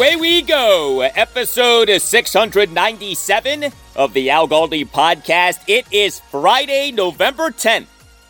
Away we go. Episode 697 of the Al Galdi podcast. It is Friday, November 10th,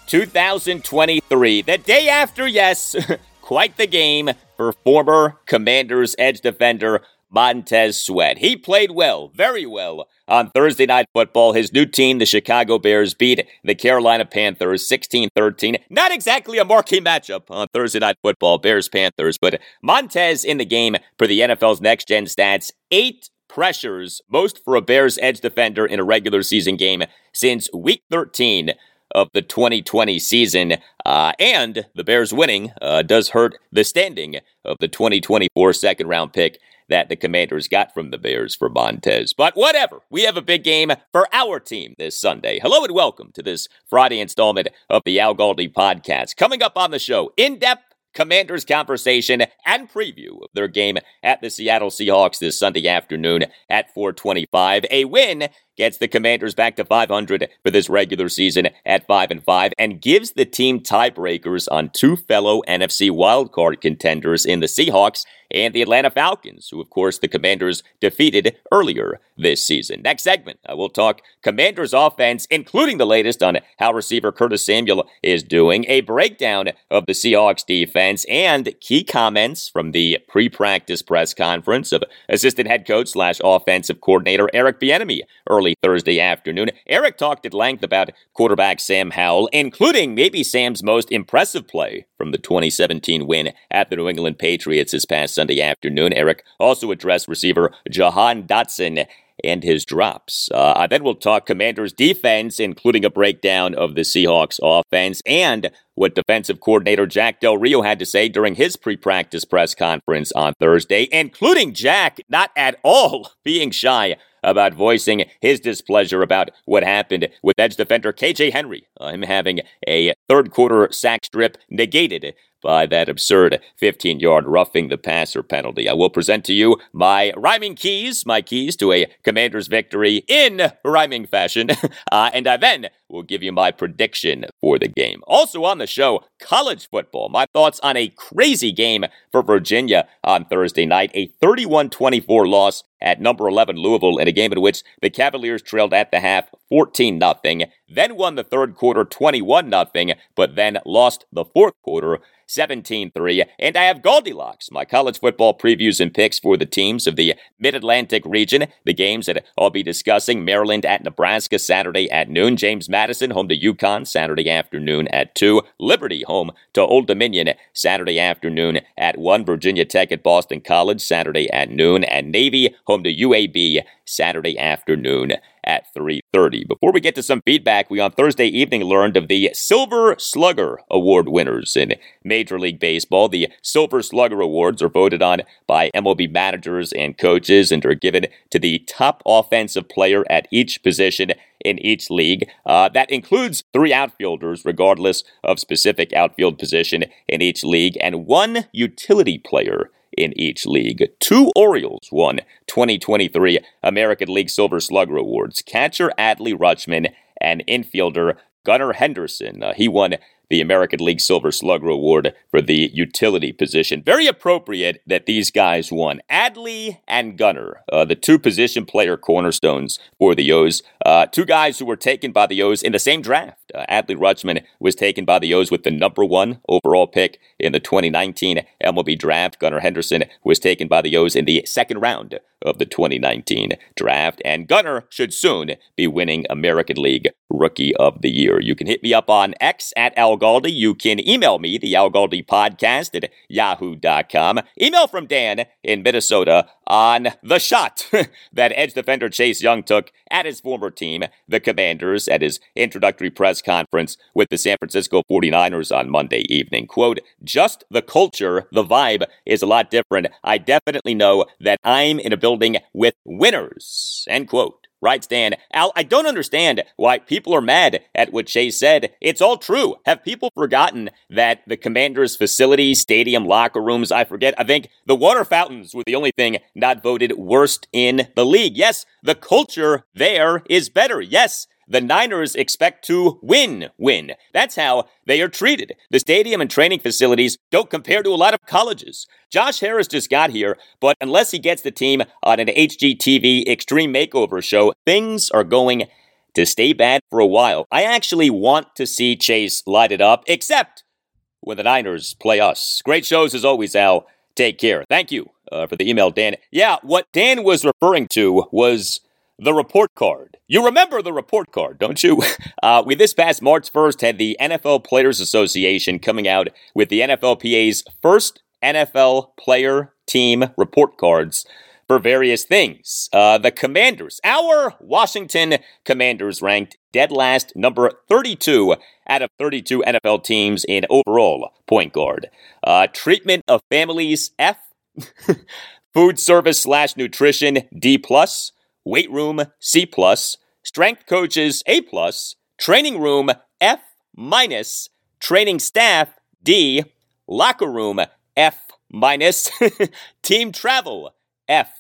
2023. The day after, yes, quite the game for former Commanders edge defender Montez Sweat. He played well, very well, on Thursday Night Football. His new team, the Chicago Bears, beat the Carolina Panthers 16 13. Not exactly a marquee matchup on Thursday Night Football, Bears Panthers, but Montez in the game for the NFL's next gen stats. Eight pressures, most for a Bears edge defender in a regular season game since week 13 of the 2020 season. Uh, and the Bears winning uh, does hurt the standing of the 2024 second round pick that the Commanders got from the Bears for Montez. But whatever, we have a big game for our team this Sunday. Hello and welcome to this Friday installment of the Al Galdi podcast. Coming up on the show, in depth Commanders conversation and preview of their game at the Seattle Seahawks this Sunday afternoon at 425. A win gets the Commanders back to 500 for this regular season at 5 and 5 and gives the team tiebreakers on two fellow NFC wildcard contenders in the Seahawks and the Atlanta Falcons, who of course the Commanders defeated earlier this season. Next segment, I will talk Commanders offense, including the latest on how receiver Curtis Samuel is doing, a breakdown of the Seahawks defense, and key comments from the pre-practice press conference of assistant head coach slash offensive coordinator Eric Bieniemy early Thursday afternoon. Eric talked at length about quarterback Sam Howell, including maybe Sam's most impressive play from the 2017 win at the New England Patriots this past Sunday afternoon. Eric also addressed receiver Jahan Dotson and his drops. Uh, then we'll talk Commanders defense, including a breakdown of the Seahawks offense and what defensive coordinator Jack Del Rio had to say during his pre-practice press conference on Thursday, including Jack not at all being shy about voicing his displeasure about what happened with edge defender KJ Henry, uh, him having a third quarter sack strip negated by that absurd 15 yard roughing the passer penalty. I will present to you my rhyming keys, my keys to a commander's victory in rhyming fashion, uh, and I then will give you my prediction for the game. Also on the show, college football. My thoughts on a crazy game for Virginia on Thursday night, a 31 24 loss at number 11 Louisville in a game in which the Cavaliers trailed at the half 14 0, then won the third quarter 21 0, but then lost the fourth quarter 17 3. And I have GaldiLocks, my college football previews and picks for the teams of the Mid Atlantic region. The games that I'll be discussing Maryland at Nebraska Saturday at noon, James Madison home to UConn Saturday afternoon at 2, Liberty home to Old Dominion Saturday afternoon at 1, Virginia Tech at Boston College Saturday at noon, and Navy home to UAB Saturday afternoon at 3:30. Before we get to some feedback, we on Thursday evening learned of the Silver Slugger Award winners in Major League Baseball. The Silver Slugger Awards are voted on by MLB managers and coaches and are given to the top offensive player at each position in each league. Uh, that includes three outfielders, regardless of specific outfield position in each league, and one utility player in each league. Two Orioles won 2023 American League Silver Slugger Awards. Catcher Adley Rutschman and infielder Gunnar Henderson. Uh, he won the American League Silver Slugger Award for the utility position. Very appropriate that these guys won. Adley and Gunnar, uh, the two position player cornerstones for the O's. Uh, two guys who were taken by the O's in the same draft. Uh, Adley Rutschman was taken by the O's with the number one overall pick in the 2019 MLB draft. Gunnar Henderson was taken by the O's in the second round of the 2019 draft. And Gunnar should soon be winning American League Rookie of the Year. You can hit me up on X at Al Galdi. You can email me, the Al Galdi podcast at yahoo.com. Email from Dan in Minnesota on the shot that edge defender Chase Young took at his former team, the Commanders, at his introductory press conference with the San Francisco 49ers on Monday evening. Quote, just the culture, the vibe is a lot different. I definitely know that I'm in a building with winners. End quote. Right, Stan. Al, I don't understand why people are mad at what Chase said. It's all true. Have people forgotten that the Commanders' facility, stadium, locker rooms, I forget, I think the water fountains were the only thing not voted worst in the league. Yes, the culture there is better. Yes, the Niners expect to win, win. That's how they are treated. The stadium and training facilities don't compare to a lot of colleges. Josh Harris just got here, but unless he gets the team on an HGTV Extreme Makeover show, things are going to stay bad for a while. I actually want to see Chase light it up, except when the Niners play us. Great shows as always, Al. Take care. Thank you uh, for the email, Dan. Yeah, what Dan was referring to was the report card. You remember the report card, don't you? Uh, we this past March 1st had the NFL Players Association coming out with the NFLPA's first NFL player team report cards for various things. Uh, the Commanders, our Washington Commanders ranked dead last, number 32 out of 32 NFL teams in overall point guard. Uh, treatment of families, F. Food service slash nutrition, D plus weight room C plus, strength coaches A plus, training room F minus, training staff D, locker room F minus, team travel F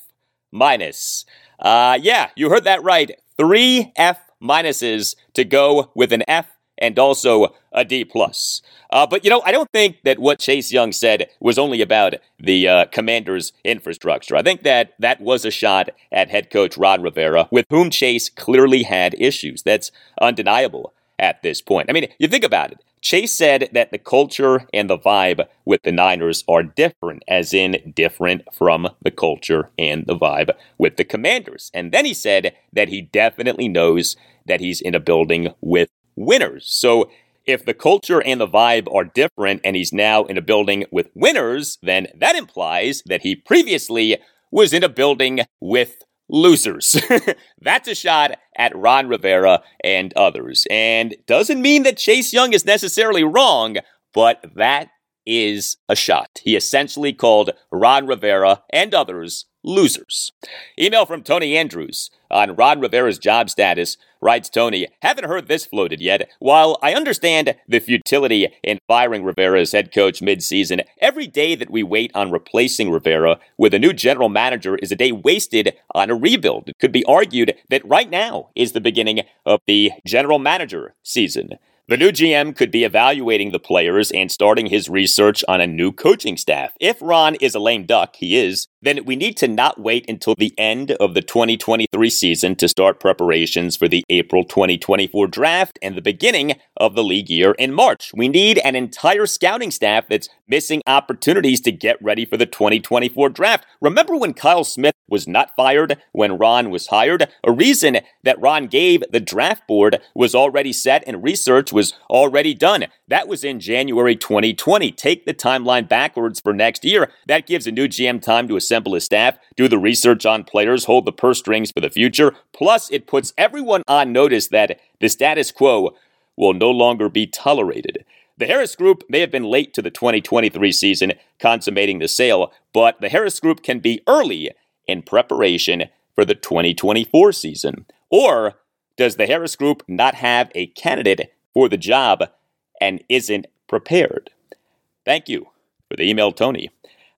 minus. Uh, yeah, you heard that right. Three F minuses to go with an F and also a D plus. Uh, but you know, I don't think that what Chase Young said was only about the uh, Commanders' infrastructure. I think that that was a shot at head coach Ron Rivera, with whom Chase clearly had issues. That's undeniable at this point. I mean, you think about it. Chase said that the culture and the vibe with the Niners are different, as in different from the culture and the vibe with the Commanders. And then he said that he definitely knows that he's in a building with winners. So if the culture and the vibe are different and he's now in a building with winners, then that implies that he previously was in a building with losers. That's a shot at Ron Rivera and others. And doesn't mean that Chase Young is necessarily wrong, but that is a shot. He essentially called Ron Rivera and others losers. Email from Tony Andrews on Ron Rivera's job status Writes Tony, haven't heard this floated yet. While I understand the futility in firing Rivera as head coach midseason, every day that we wait on replacing Rivera with a new general manager is a day wasted on a rebuild. It could be argued that right now is the beginning of the general manager season. The new GM could be evaluating the players and starting his research on a new coaching staff. If Ron is a lame duck, he is, then we need to not wait until the end of the 2023 season to start preparations for the April 2024 draft and the beginning of the league year in March. We need an entire scouting staff that's missing opportunities to get ready for the 2024 draft. Remember when Kyle Smith was not fired when Ron was hired? A reason that Ron gave the draft board was already set and research was already done. That was in January 2020. Take the timeline backwards for next year. That gives a new GM time to assemble his staff, do the research on players, hold the purse strings for the future. Plus, it puts everyone on notice that the status quo will no longer be tolerated. The Harris Group may have been late to the 2023 season, consummating the sale, but the Harris Group can be early in preparation for the 2024 season. Or does the Harris Group not have a candidate for the job and isn't prepared? Thank you for the email, Tony.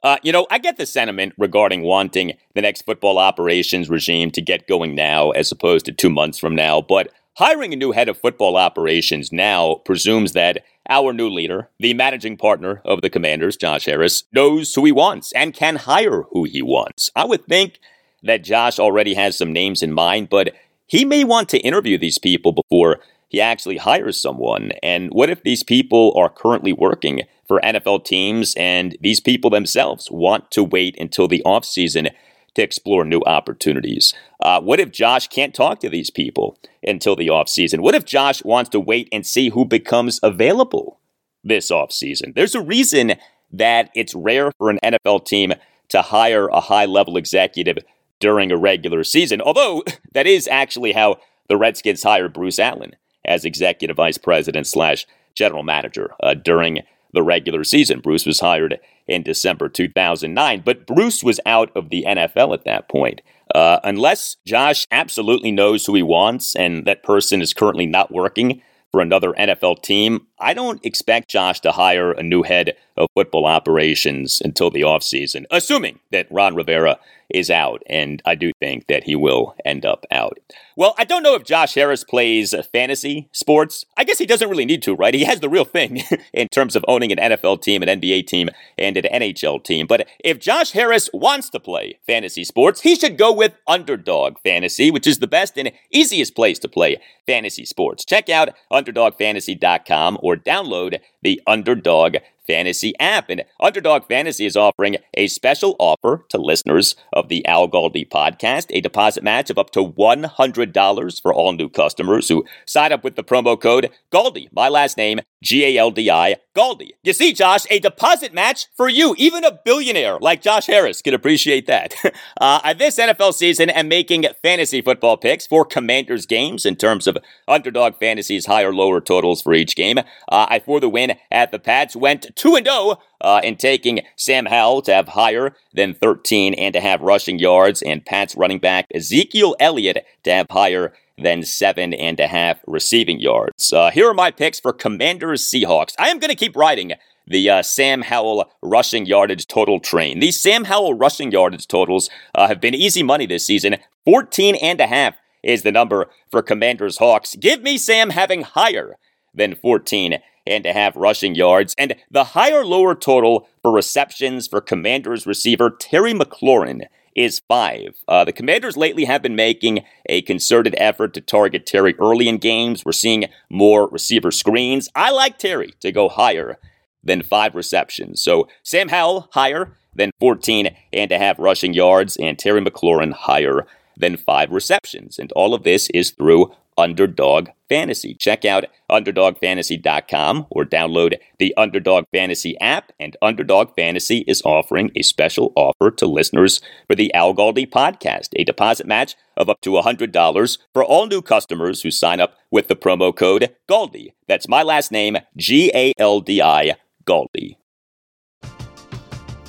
Uh, you know, I get the sentiment regarding wanting the next football operations regime to get going now as opposed to two months from now, but hiring a new head of football operations now presumes that our new leader, the managing partner of the Commanders, Josh Harris, knows who he wants and can hire who he wants. I would think that Josh already has some names in mind, but he may want to interview these people before he actually hires someone. And what if these people are currently working for NFL teams and these people themselves want to wait until the offseason to explore new opportunities? Uh, what if Josh can't talk to these people until the offseason? What if Josh wants to wait and see who becomes available this offseason? There's a reason that it's rare for an NFL team to hire a high level executive during a regular season, although that is actually how the Redskins hired Bruce Allen as executive vice president slash general manager uh, during the regular season. Bruce was hired in December 2009, but Bruce was out of the NFL at that point. Uh, unless Josh absolutely knows who he wants and that person is currently not working for another NFL team, I don't expect Josh to hire a new head of football operations until the offseason, assuming that Ron Rivera is out, and I do think that he will end up out. Well, I don't know if Josh Harris plays fantasy sports. I guess he doesn't really need to, right? He has the real thing in terms of owning an NFL team, an NBA team, and an NHL team. But if Josh Harris wants to play fantasy sports, he should go with Underdog Fantasy, which is the best and easiest place to play fantasy sports. Check out UnderdogFantasy.com or download the Underdog Fantasy app. And Underdog Fantasy is offering a special offer to listeners of the Al Galdi podcast, a deposit match of up to $100 for all new customers who sign up with the promo code Galdi, my last name, G A L D I, Galdi. You see, Josh, a deposit match for you. Even a billionaire like Josh Harris could appreciate that. uh, this NFL season, I'm making fantasy football picks for Commanders games in terms of Underdog fantasies, higher lower totals for each game. Uh, I, for the win at the Pats, went 2 and 0 uh, in taking Sam Howell to have higher than 13 and to have rushing yards, and Pats running back Ezekiel Elliott to have higher than seven and a half receiving yards. Uh, here are my picks for Commanders Seahawks. I am going to keep riding the uh, Sam Howell rushing yardage total train. These Sam Howell rushing yardage totals uh, have been easy money this season. 14 and a half is the number for Commanders Hawks. Give me Sam having higher than 14 and a half rushing yards, and the higher lower total for receptions for Commanders receiver Terry McLaurin is five. Uh, the Commanders lately have been making a concerted effort to target Terry early in games. We're seeing more receiver screens. I like Terry to go higher than five receptions. So Sam Howell higher than 14 and a half rushing yards, and Terry McLaurin higher than five receptions. And all of this is through Underdog Fantasy. Check out UnderdogFantasy.com or download the Underdog Fantasy app. And Underdog Fantasy is offering a special offer to listeners for the Al Galdi podcast, a deposit match of up to $100 for all new customers who sign up with the promo code GALDI. That's my last name, G A L D I, Galdi.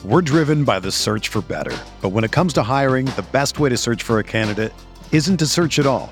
We're driven by the search for better. But when it comes to hiring, the best way to search for a candidate isn't to search at all.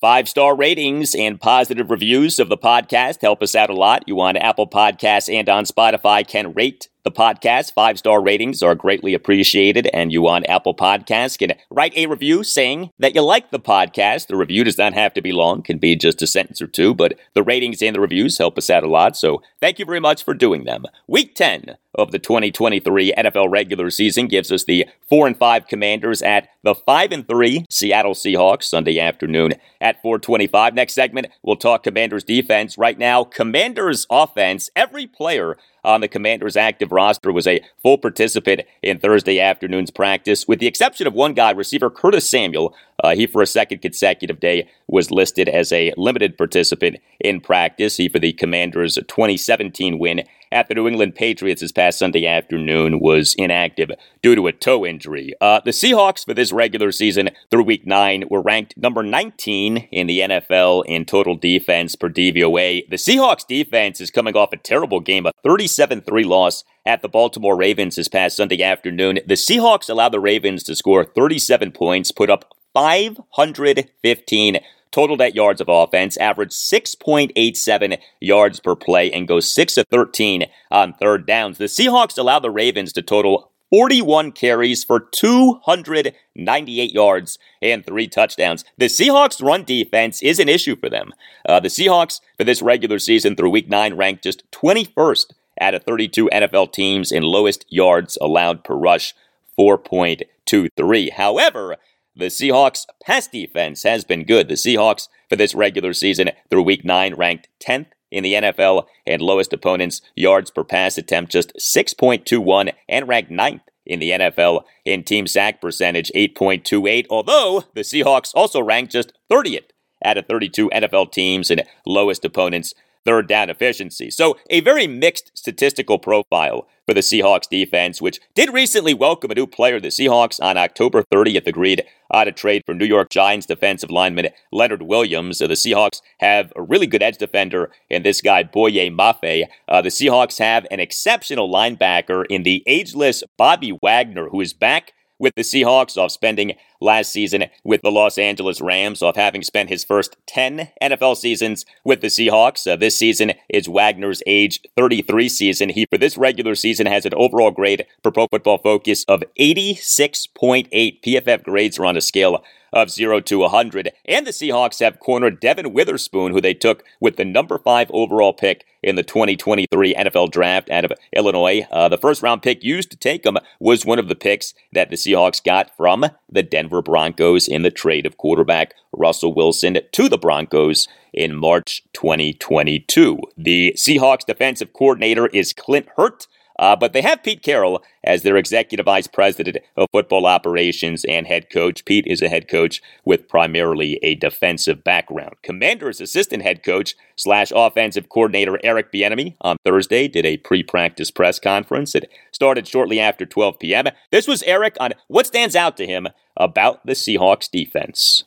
Five star ratings and positive reviews of the podcast help us out a lot. You on Apple Podcasts and on Spotify can rate the podcast. Five star ratings are greatly appreciated, and you on Apple Podcasts can write a review saying that you like the podcast. The review does not have to be long, can be just a sentence or two, but the ratings and the reviews help us out a lot, so thank you very much for doing them. Week 10 of the 2023 NFL regular season gives us the 4 and 5 Commanders at the 5 and 3 Seattle Seahawks Sunday afternoon at 425. Next segment, we'll talk Commanders defense. Right now, Commanders offense, every player on the Commanders' active roster was a full participant in Thursday afternoon's practice, with the exception of one guy, receiver Curtis Samuel. Uh, he, for a second consecutive day, was listed as a limited participant in practice. He, for the Commanders' 2017 win at the New England Patriots this past Sunday afternoon, was inactive due to a toe injury. Uh, the Seahawks for this regular season through week nine were ranked number 19 in the NFL in total defense per DVOA. The Seahawks defense is coming off a terrible game, a 37 3 loss at the Baltimore Ravens this past Sunday afternoon. The Seahawks allowed the Ravens to score 37 points, put up 515 total net yards of offense, averaged 6.87 yards per play, and goes 6 of 13 on third downs. The Seahawks allowed the Ravens to total 41 carries for 298 yards and three touchdowns. The Seahawks' run defense is an issue for them. Uh, the Seahawks, for this regular season through week nine, ranked just 21st out of 32 NFL teams in lowest yards allowed per rush, 4.23. However, the Seahawks' pass defense has been good. The Seahawks, for this regular season through week nine, ranked 10th in the NFL and lowest opponents' yards per pass attempt, just 6.21, and ranked 9th in the NFL in team sack percentage, 8.28. Although the Seahawks also ranked just 30th out of 32 NFL teams in lowest opponents' third down efficiency. So, a very mixed statistical profile for the Seahawks defense, which did recently welcome a new player. The Seahawks on October 30th agreed on a trade for New York Giants defensive lineman Leonard Williams. So the Seahawks have a really good edge defender in this guy, Boye Mafe. Uh, the Seahawks have an exceptional linebacker in the ageless Bobby Wagner, who is back with the Seahawks off spending last season with the Los Angeles Rams, off having spent his first 10 NFL seasons with the Seahawks. Uh, this season is Wagner's age 33 season. He, for this regular season, has an overall grade for Pro Football Focus of 86.8. PFF grades are on a scale of 0 to 100. And the Seahawks have cornered Devon Witherspoon, who they took with the number 5 overall pick in the 2023 NFL Draft out of Illinois. Uh, the first round pick used to take him was one of the picks that the Seahawks got from the Denver Broncos in the trade of quarterback Russell Wilson to the Broncos in March 2022. The Seahawks defensive coordinator is Clint Hurtt. Uh, but they have Pete Carroll as their executive vice president of football operations and head coach. Pete is a head coach with primarily a defensive background. Commanders assistant head coach slash offensive coordinator Eric Bieniemy on Thursday did a pre-practice press conference. It started shortly after 12 p.m. This was Eric on what stands out to him about the Seahawks defense.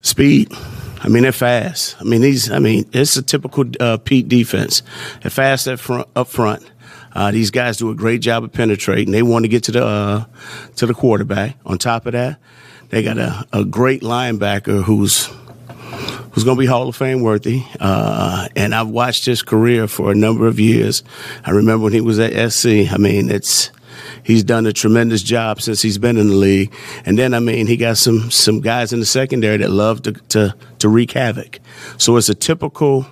Speed. I mean, they're fast. I mean, these. I mean, it's a typical uh, Pete defense. They're fast front. Up front. Uh, these guys do a great job of penetrating. They want to get to the uh, to the quarterback. On top of that, they got a, a great linebacker who's who's going to be Hall of Fame worthy. Uh, and I've watched his career for a number of years. I remember when he was at SC. I mean, it's he's done a tremendous job since he's been in the league. And then I mean, he got some some guys in the secondary that love to to, to wreak havoc. So it's a typical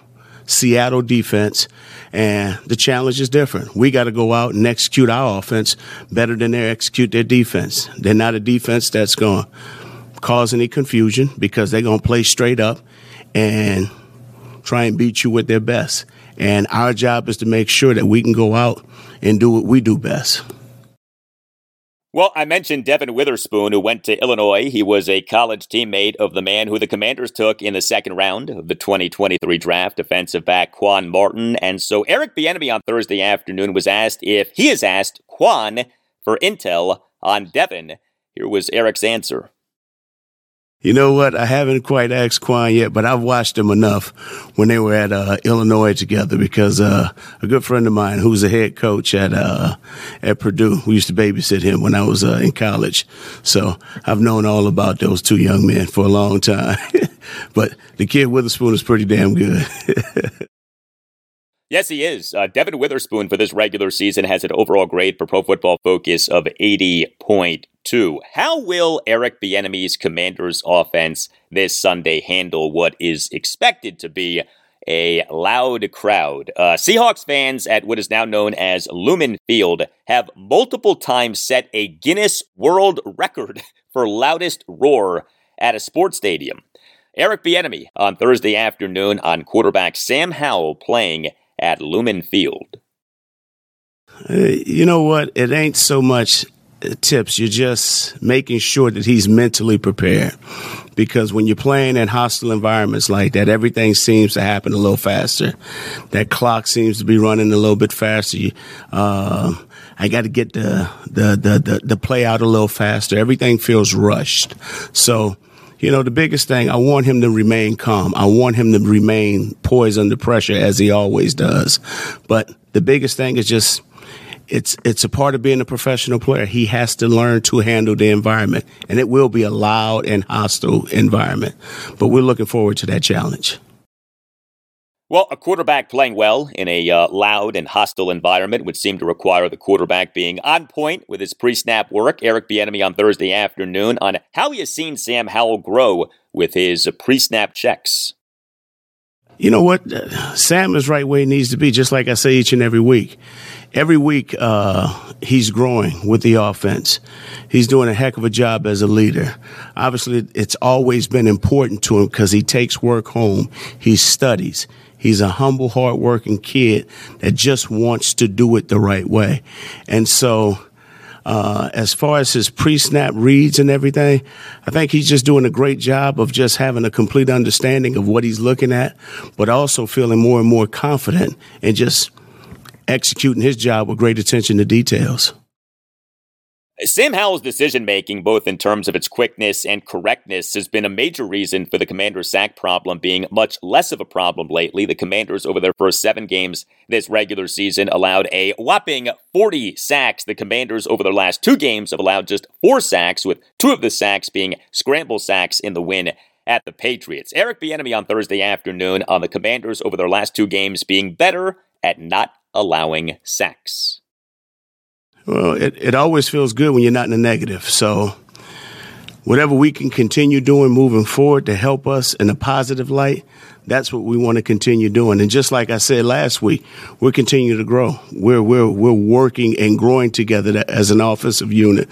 Seattle defense. And the challenge is different. We got to go out and execute our offense better than they execute their defense. They're not a defense that's going to cause any confusion because they're going to play straight up and try and beat you with their best. And our job is to make sure that we can go out and do what we do best. Well, I mentioned Devon Witherspoon, who went to Illinois. He was a college teammate of the man who the Commanders took in the second round of the 2023 draft, defensive back Quan Martin. And so Eric Bieniemy on Thursday afternoon was asked if he has asked Quan for intel on Devon. Here was Eric's answer. You know what? I haven't quite asked Quan yet, but I've watched them enough when they were at uh, Illinois together because uh, a good friend of mine who's a head coach at uh, at Purdue, we used to babysit him when I was uh, in college. So I've known all about those two young men for a long time. but the kid Witherspoon is pretty damn good. Yes, he is. Uh, Devon Witherspoon for this regular season has an overall grade for Pro Football Focus of 80.2. How will Eric Bieniemy's Commanders offense this Sunday handle what is expected to be a loud crowd? Uh, Seahawks fans at what is now known as Lumen Field have multiple times set a Guinness World Record for loudest roar at a sports stadium. Eric Bieniemy on Thursday afternoon on quarterback Sam Howell playing at Lumen Field? You know what? It ain't so much tips. You're just making sure that he's mentally prepared. Because when you're playing in hostile environments like that, everything seems to happen a little faster. That clock seems to be running a little bit faster. Uh, I got to get the, the, the, the, the play out a little faster. Everything feels rushed. So, you know, the biggest thing, I want him to remain calm. I want him to remain poised under pressure as he always does. But the biggest thing is just, it's it's a part of being a professional player. He has to learn to handle the environment, and it will be a loud and hostile environment. But we're looking forward to that challenge. Well, a quarterback playing well in a uh, loud and hostile environment would seem to require the quarterback being on point with his pre-snap work. Eric Bieniemy on Thursday afternoon on how he has seen Sam Howell grow with his pre-snap checks. You know what? Sam is right where he needs to be, just like I say each and every week. Every week, uh, he's growing with the offense. He's doing a heck of a job as a leader. Obviously, it's always been important to him because he takes work home. He studies. He's a humble, hardworking kid that just wants to do it the right way. And so, uh, as far as his pre-snap reads and everything, I think he's just doing a great job of just having a complete understanding of what he's looking at, but also feeling more and more confident and just executing his job with great attention to details. Sam Howell's decision making, both in terms of its quickness and correctness, has been a major reason for the Commanders' sack problem being much less of a problem lately. The Commanders, over their first seven games this regular season, allowed a whopping 40 sacks. The Commanders, over their last two games, have allowed just four sacks, with two of the sacks being scramble sacks in the win at the Patriots. Eric Bieniemy on Thursday afternoon on the Commanders over their last two games being better at not allowing sacks. Well, it, it always feels good when you're not in the negative. So, whatever we can continue doing moving forward to help us in a positive light, that's what we want to continue doing. And just like I said last week, we're continuing to grow. We're, we're, we're working and growing together as an offensive unit.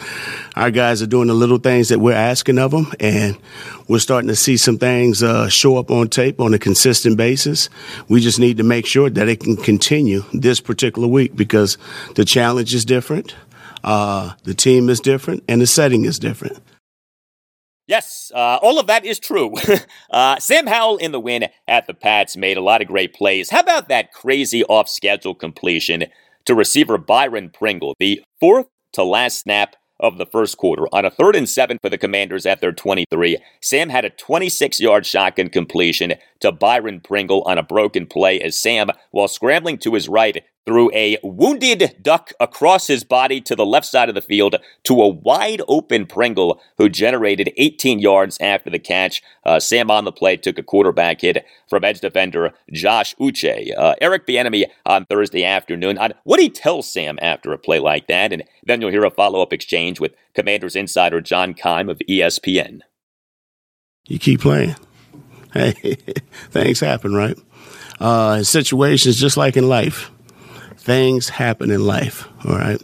Our guys are doing the little things that we're asking of them, and we're starting to see some things uh, show up on tape on a consistent basis. We just need to make sure that it can continue this particular week because the challenge is different. Uh, the team is different and the setting is different. Yes, uh, all of that is true. uh, Sam Howell in the win at the Pats made a lot of great plays. How about that crazy off schedule completion to receiver Byron Pringle, the fourth to last snap of the first quarter. On a third and seven for the Commanders at their 23, Sam had a 26 yard shotgun completion to Byron Pringle on a broken play as Sam, while scrambling to his right, threw a wounded duck across his body to the left side of the field to a wide open Pringle, who generated 18 yards after the catch. Uh, Sam on the play took a quarterback hit from edge defender Josh Uche. Uh, Eric Bieniemy on Thursday afternoon on what he tells Sam after a play like that, and then you'll hear a follow up exchange with Commanders insider John Keim of ESPN. You keep playing. Hey, things happen, right? Uh, situations just like in life things happen in life, all right?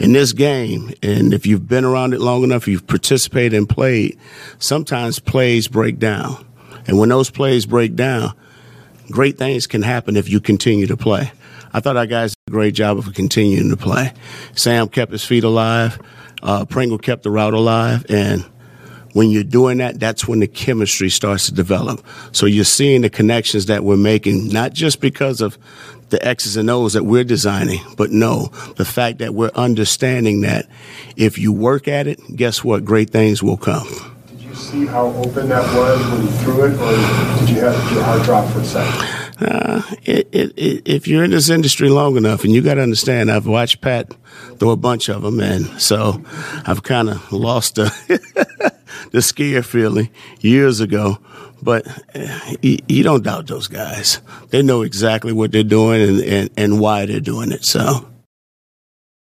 In this game, and if you've been around it long enough, you've participated and played, sometimes plays break down. And when those plays break down, great things can happen if you continue to play. I thought our guys did a great job of continuing to play. Sam kept his feet alive. Uh, Pringle kept the route alive, and when you're doing that, that's when the chemistry starts to develop. So you're seeing the connections that we're making, not just because of the X's and O's that we're designing, but no, the fact that we're understanding that if you work at it, guess what? Great things will come. Did you see how open that was when you threw it, or did you have your heart drop for a second? Uh, it, it, it, if you're in this industry long enough, and you got to understand, I've watched Pat throw a bunch of them, and so I've kind of lost the the scare feeling years ago. But you, you, don't doubt those guys; they know exactly what they're doing and, and, and why they're doing it. So.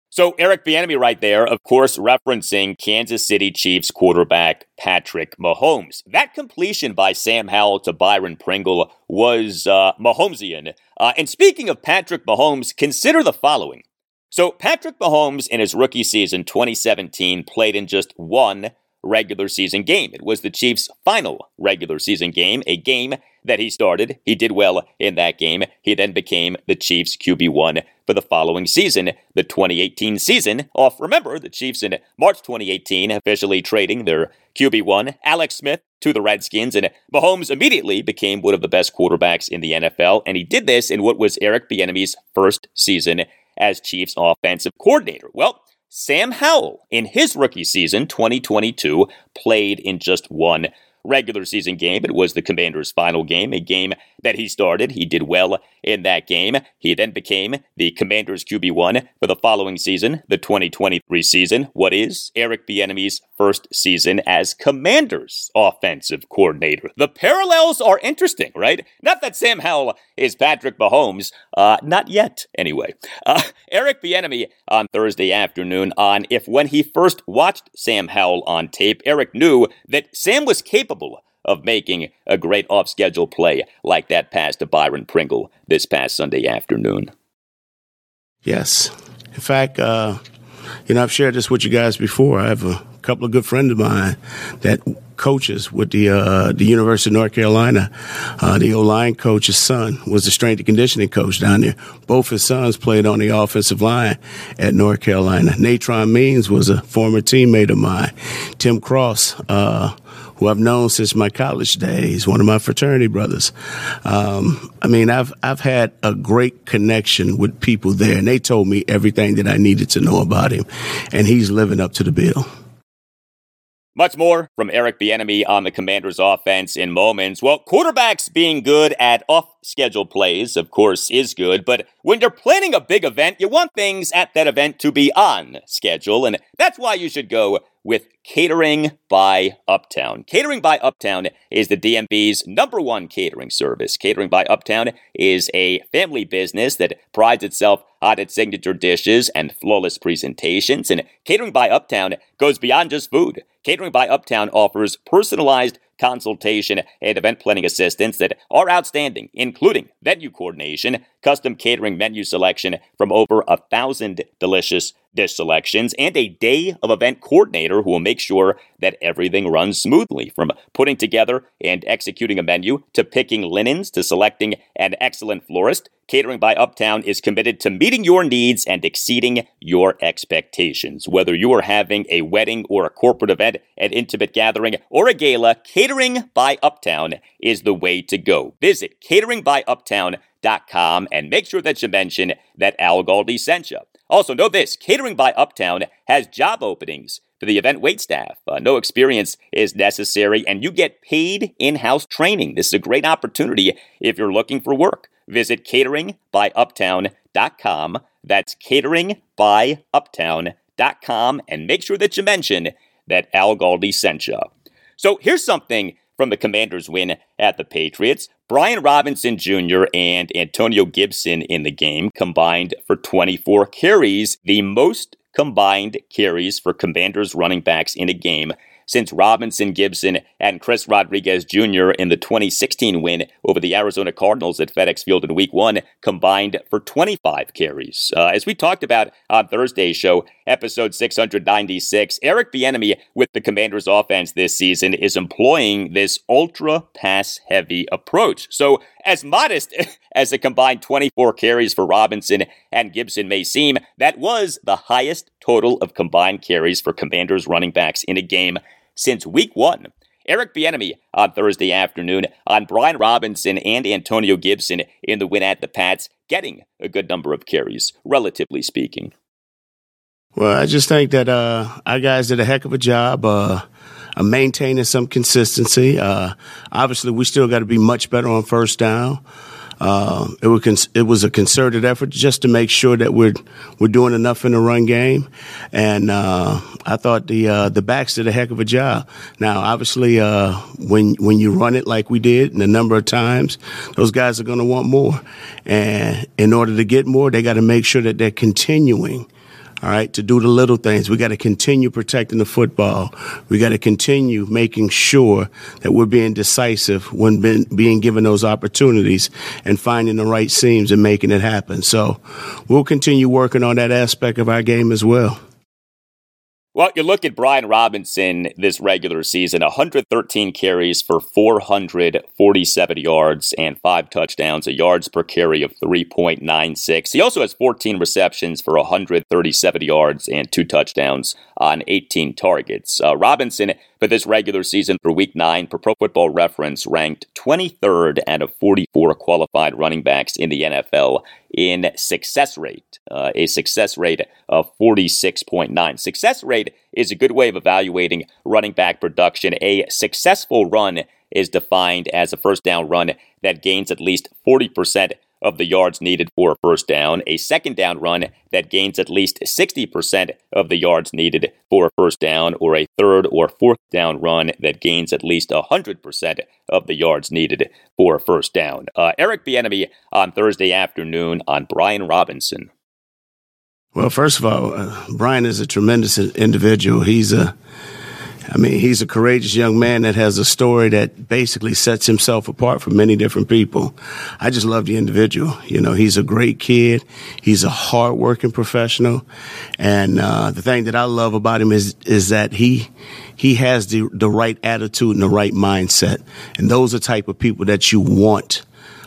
So Eric Bieniemy right there, of course, referencing Kansas City Chiefs quarterback Patrick Mahomes. That completion by Sam Howell to Byron Pringle was uh, Mahomesian. Uh, and speaking of Patrick Mahomes, consider the following. So Patrick Mahomes in his rookie season 2017 played in just one regular season game. It was the Chiefs' final regular season game, a game that he started. He did well in that game. He then became the Chiefs' QB1 for the following season, the 2018 season. Off, remember, the Chiefs in March 2018 officially trading their QB1, Alex Smith, to the Redskins, and Mahomes immediately became one of the best quarterbacks in the NFL, and he did this in what was Eric Bieniemy's first season as Chiefs offensive coordinator. Well, Sam Howell, in his rookie season, 2022, played in just one regular season game. It was the Commanders' final game, a game that he started. He did well in that game. He then became the Commanders' QB1 for the following season, the 2023 season. What is Eric Bieniemy's first season as Commanders' offensive coordinator? The parallels are interesting, right? Not that Sam Howell is Patrick Mahomes, uh, not yet, anyway. Uh, Eric Bieniemy on Thursday afternoon on if when he first watched Sam Howell on tape, Eric knew that Sam was capable of making a great off schedule play like that pass to Byron Pringle this past Sunday afternoon. Yes. In fact, uh, you know, I've shared this with you guys before. I have a couple of good friends of mine that coaches with the uh, the University of North Carolina. Uh, the O line coach's son was the strength and conditioning coach down there. Both his sons played on the offensive line at North Carolina. Natrone Means was a former teammate of mine. Tim Cross. Uh, who I've known since my college days, one of my fraternity brothers. Um, I mean, I've I've had a great connection with people there, and they told me everything that I needed to know about him, and he's living up to the bill. Much more from Eric Bieniemy on the Commanders' offense in moments. Well, quarterbacks being good at off-schedule plays, of course, is good, but when you're planning a big event, you want things at that event to be on schedule, and that's why you should go with Catering by Uptown. Catering by Uptown is the DMV's number one catering service. Catering by Uptown is a family business that prides itself on its signature dishes and flawless presentations, and Catering by Uptown goes beyond just food. Catering by Uptown offers personalized consultation, and event planning assistance that are outstanding, including venue coordination, custom catering menu selection from over a thousand delicious dish selections, and a day of event coordinator who will make sure that everything runs smoothly from putting together and executing a menu to picking linens to selecting an excellent florist. Catering by Uptown is committed to meeting your needs and exceeding your expectations. Whether you are having a wedding or a corporate event, an intimate gathering, or a gala, Catering by Uptown is the way to go. Visit cateringbyuptown.com and make sure that you mention that Al Galdi sent you. Also, know this Catering by Uptown has job openings for the event wait staff. Uh, no experience is necessary, and you get paid in house training. This is a great opportunity if you're looking for work. Visit cateringbyuptown.com. That's cateringbyuptown.com and make sure that you mention that Al Galdi sent you. So here's something from the Commanders' win at the Patriots. Brian Robinson Jr. and Antonio Gibson in the game combined for 24 carries, the most combined carries for Commanders running backs in a game since Robinson, Gibson, and Chris Rodriguez Jr. in the 2016 win over the Arizona Cardinals at FedEx Field in Week 1 combined for 25 carries. Uh, as we talked about on Thursday's show, episode 696. Eric Bieniemy with the Commanders offense this season is employing this ultra pass heavy approach. So, as modest as the combined 24 carries for Robinson and Gibson may seem, that was the highest total of combined carries for Commanders running backs in a game since week 1 Eric Bieniemy on Thursday afternoon on Brian Robinson and Antonio Gibson in the win at the Pats, getting a good number of carries, relatively speaking. Well, I just think that uh, our guys did a heck of a job uh, maintaining some consistency. Uh, obviously, we still got to be much better on first down. Uh, it was it was a concerted effort just to make sure that we're we're doing enough in the run game, and uh, I thought the uh, the backs did a heck of a job. Now, obviously, when when you run it like we did, and a number of times, those guys are going to want more, and in order to get more, they got to make sure that they're continuing all right, to do the little things. We got to continue protecting the football. We got to continue making sure that we're being decisive when being, being given those opportunities and finding the right seams and making it happen. So we'll continue working on that aspect of our game as well. Well, you look at Brian Robinson this regular season 113 carries for 447 yards and five touchdowns, a yards per carry of 3.96. He also has 14 receptions for 137 yards and two touchdowns on 18 targets. Uh, Robinson, for this regular season for week nine, per Pro Football Reference, ranked 23rd out of 44 qualified running backs in the NFL in success rate, uh, a success rate of 46.9. Success rate is a good way of evaluating running back production. A successful run is defined as a first down run that gains at least 40% of the yards needed for a first down, a second down run that gains at least 60% of the yards needed for a first down, or a third or fourth down run that gains at least 100% of the yards needed for a first down. Uh, Eric Bieniemy on Thursday afternoon on Brian Robinson. Well, first of all, uh, Brian is a tremendous individual. He's a I mean, he's a courageous young man that has a story that basically sets himself apart from many different people. I just love the individual. You know, he's a great kid. He's a hardworking professional, and uh, the thing that I love about him is is that he he has the the right attitude and the right mindset, and those are type of people that you want.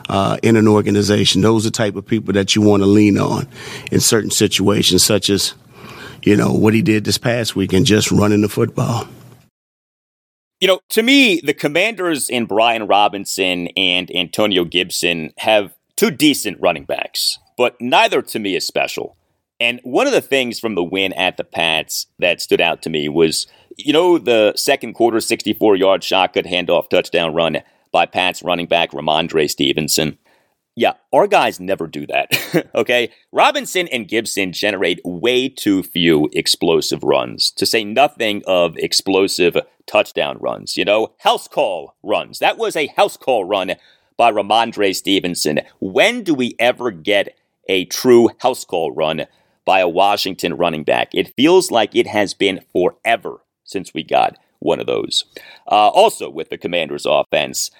Uh, in an organization, those are type of people that you want to lean on in certain situations, such as, you know, what he did this past week and just running the football. You know, to me, the Commanders in Brian Robinson and Antonio Gibson have two decent running backs, but neither to me is special. And one of the things from the win at the Pats that stood out to me was, you know, the second quarter 64 yard shotgun handoff touchdown run by Pats running back Rhamondre Stevenson. Yeah, our guys never do that. okay? Robinson and Gibson generate way too few explosive runs, to say nothing of explosive touchdown runs. You know, house call runs. That was a house call run by Rhamondre Stevenson. When do we ever get a true house call run by a Washington running back? It feels like it has been forever since we got one of those. Uh, also, with the Commanders' offense,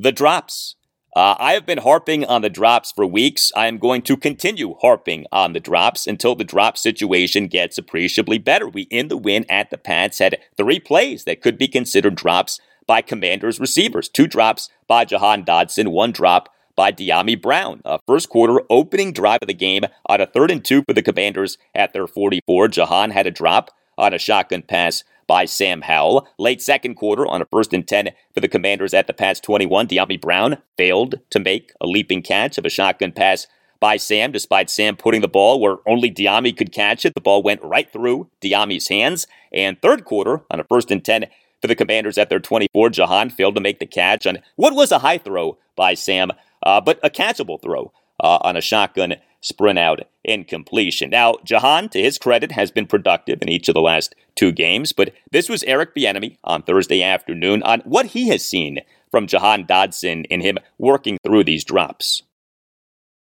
the drops uh, I have been harping on the drops for weeks. I am going to continue harping on the drops until the drop situation gets appreciably better. We, in the win at the Pats, had three plays that could be considered drops by Commanders receivers. Two drops by Jahan Dotson, one drop by Dyami Brown. Uh, first quarter opening drive of the game on a third and two for the Commanders at their 44. Jahan had a drop on a shotgun pass by Sam Howell. Late second quarter on a first and 10 for the Commanders at the Pats 21. Dyami Brown failed to make a leaping catch of a shotgun pass by Sam, despite Sam putting the ball where only Dyami could catch it. The ball went right through Dyami's hands. And third quarter on a first and 10 for the Commanders at their 24. Jahan failed to make the catch on what was a high throw by Sam, uh, but a catchable throw uh, on a shotgun sprint out and completion. Now, Jahan, to his credit, has been productive in each of the last two games, but this was Eric Bieniemy on Thursday afternoon on what he has seen from Jahan Dotson in him working through these drops.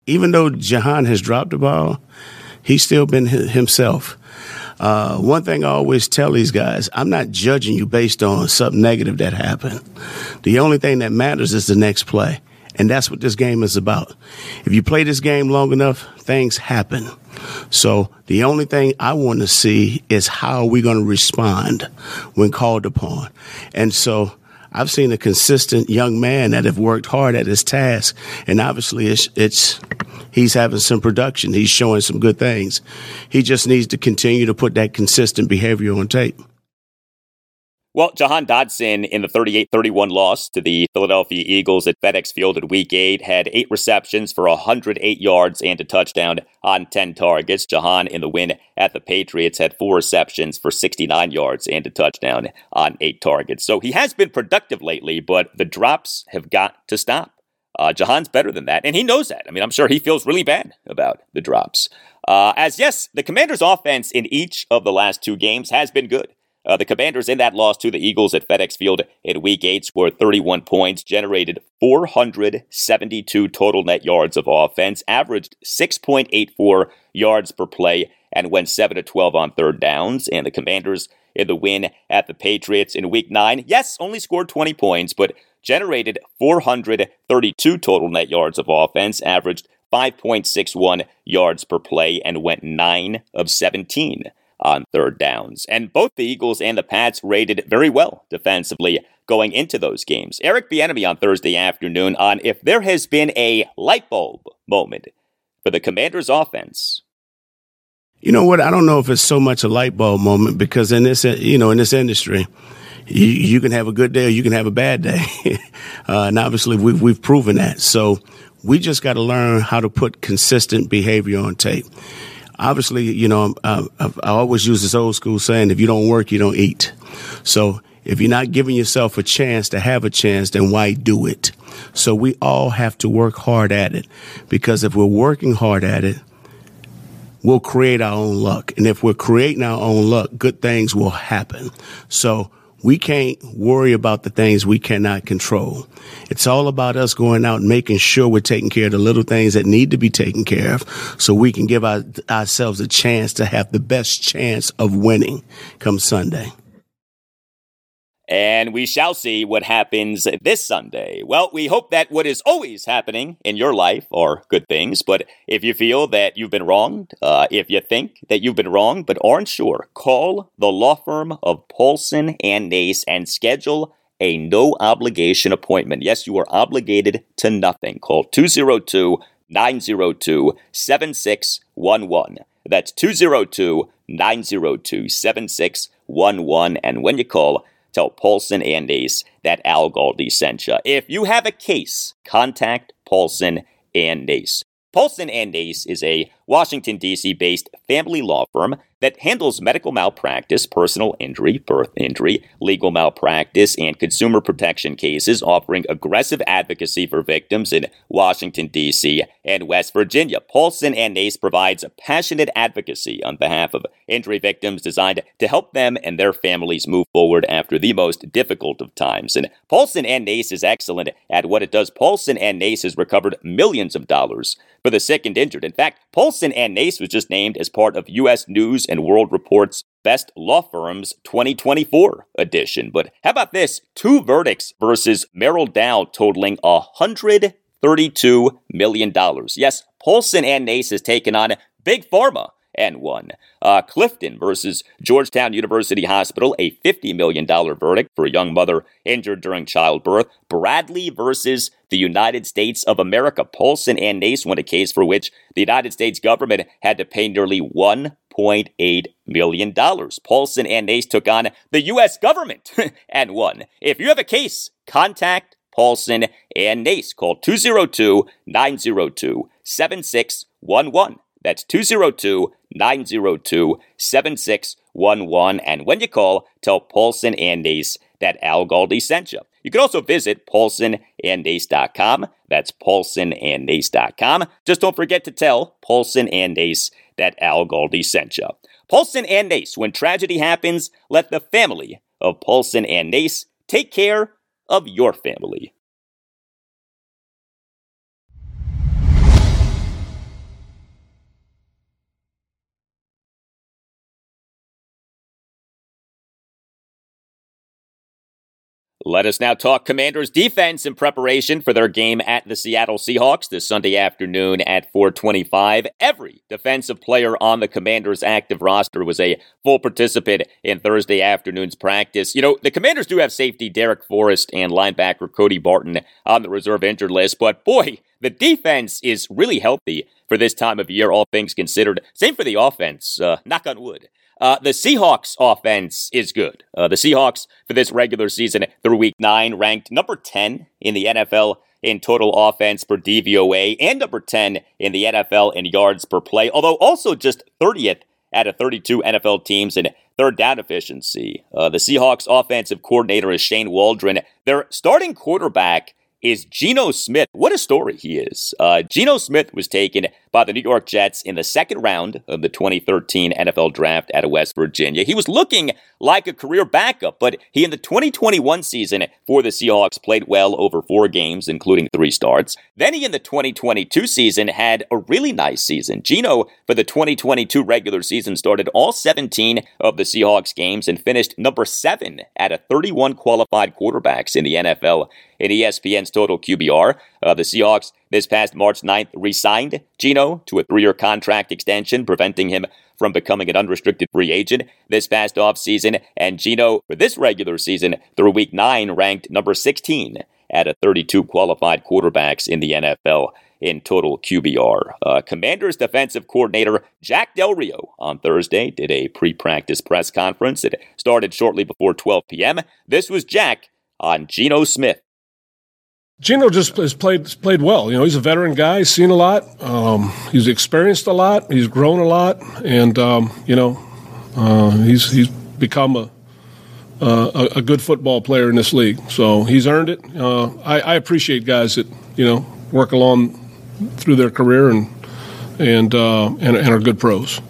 Even though Jahan has dropped the ball, he's still been himself. Uh, one thing I always tell these guys, I'm not judging you based on something negative that happened. The only thing that matters is the next play. And that's what this game is about. If you play this game long enough, things happen. So the only thing I want to see is how we're going to respond when called upon. And so I've seen a consistent young man that have worked hard at his task, and obviously it's, it's he's having some production. He's showing some good things. He just needs to continue to put that consistent behavior on tape. Well, Jahan Dotson in the 38 31 loss to the Philadelphia Eagles at FedEx Field in week eight had eight receptions for 108 yards and a touchdown on 10 targets. Jahan in the win at the Patriots had four receptions for 69 yards and a touchdown on eight targets. So he has been productive lately, but the drops have got to stop. Uh, Jahan's better than that, and he knows that. I mean, I'm sure he feels really bad about the drops. Uh, as yes, the Commanders' offense in each of the last two games has been good. Uh, the Commanders in that loss to the Eagles at FedEx Field in Week 8 scored 31 points, generated 472 total net yards of offense, averaged 6.84 yards per play, and went 7 to 12 on third downs. And the Commanders in the win at the Patriots in Week 9, yes, only scored 20 points, but generated 432 total net yards of offense, averaged 5.61 yards per play, and went 9 of 17 on third downs. And both the Eagles and the Pats rated very well defensively going into those games. Eric Bieniemy on Thursday afternoon on if there has been a light bulb moment for the Commanders' offense. You know what? I don't know if it's so much a light bulb moment because in this, you know, in this industry, you, you can have a good day or you can have a bad day, uh, and obviously we've we've proven that. So we just got to learn how to put consistent behavior on tape obviously, you know, um, I, I, always use this old school saying, if you don't work, you don't eat. So if you're not giving yourself a chance to have a chance, then why do it? So we all have to work hard at it because if we're working hard at it, we'll create our own luck. And if we're creating our own luck, good things will happen. So we can't worry about the things we cannot control. It's all about us going out and making sure we're taking care of the little things that need to be taken care of so we can give our, ourselves a chance to have the best chance of winning come Sunday. And we shall see what happens this Sunday. Well, we hope that what is always happening in your life are good things. But if you feel that you've been wronged, uh, if you think that you've been wronged but aren't sure, call the law firm of Paulson and Nace and schedule a no obligation appointment. Yes, you are obligated to nothing. Call 202 902 7611. That's 202 902 7611. And when you call, Tell Paulson and Nace that Al Galdi sent you. If you have a case, contact Paulson and Nace. Paulson and Nace is a Washington, D.C. based family law firm that handles medical malpractice, personal injury, birth injury, legal malpractice, and consumer protection cases, offering aggressive advocacy for victims in Washington, D.C. and West Virginia. Paulson and Nace provides passionate advocacy on behalf of injury victims designed to help them and their families move forward after the most difficult of times. And Paulson and Nace is excellent at what it does. Paulson and Nace has recovered millions of dollars for the sick and injured. In fact, Paulson and Nace was just named as part of U.S. News and World Report's Best Law Firms 2024 edition. But how about this? Two verdicts versus Merrell Dow totaling $132 million. Yes, Paulson and Nace has taken on Big Pharma and one. Uh, Clifton versus Georgetown University Hospital, a $50 million verdict for a young mother injured during childbirth. Bradley versus the United States of America. Paulson and Nace won a case for which the United States government had to pay nearly $1.8 million. Paulson and Nace took on the U.S. government and won. If you have a case, contact Paulson and Nace. Call 202 902 7611. That's 202 902 7611. And when you call, tell Paulson and Nace that Al Galdi sent you. You can also visit paulsonandnace.com. That's paulsonandnace.com. Just don't forget to tell Paulson and Nace that Al Galdi sent you. Paulson and Nace, when tragedy happens, let the family of Paulson and Nace take care of your family. Let us now talk Commanders defense in preparation for their game at the Seattle Seahawks this Sunday afternoon at 425. Every defensive player on the Commanders active roster was a full participant in Thursday afternoon's practice. You know, the Commanders do have safety Darrick Forrest and linebacker Cody Barton on the reserve injured list, but boy, the defense is really healthy for this time of year, all things considered. Same for the offense, uh, knock on wood. Uh, the Seahawks offense is good. Uh, the Seahawks for this regular season through week nine ranked number 10 in the NFL in total offense per DVOA and number 10 in the NFL in yards per play, although also just 30th out of 32 NFL teams in third down efficiency. Uh, the Seahawks offensive coordinator is Shane Waldron. Their starting quarterback is Geno Smith. What a story he is. Uh, Geno Smith was taken by the New York Jets in the second round of the 2013 NFL draft out of West Virginia. He was looking like a career backup, but he in the 2021 season for the Seahawks played well over four games, including three starts. Then he in the 2022 season had a really nice season. Geno, for the 2022 regular season, started all 17 of the Seahawks games and finished number seven out of 31 qualified quarterbacks in the NFL in ESPN's total QBR. Uh, the Seahawks this past March 9th re signed Geno to a three year contract extension, preventing him from becoming an unrestricted free agent this past offseason. And Geno, for this regular season, through week nine, ranked number 16 out of 32 qualified quarterbacks in the NFL in total QBR. Uh, Commanders defensive coordinator Jack Del Rio on Thursday did a pre practice press conference. It started shortly before 12 p.m. This was Jack on Geno Smith Geno just has played played well. You know, he's a veteran guy. Seen a lot. Um, he's experienced a lot. He's grown a lot, and um, you know, uh, he's he's become a, a, a good football player in this league. So he's earned it. Uh, I, I, appreciate guys that you know work along through their career and and uh, and, and are good pros.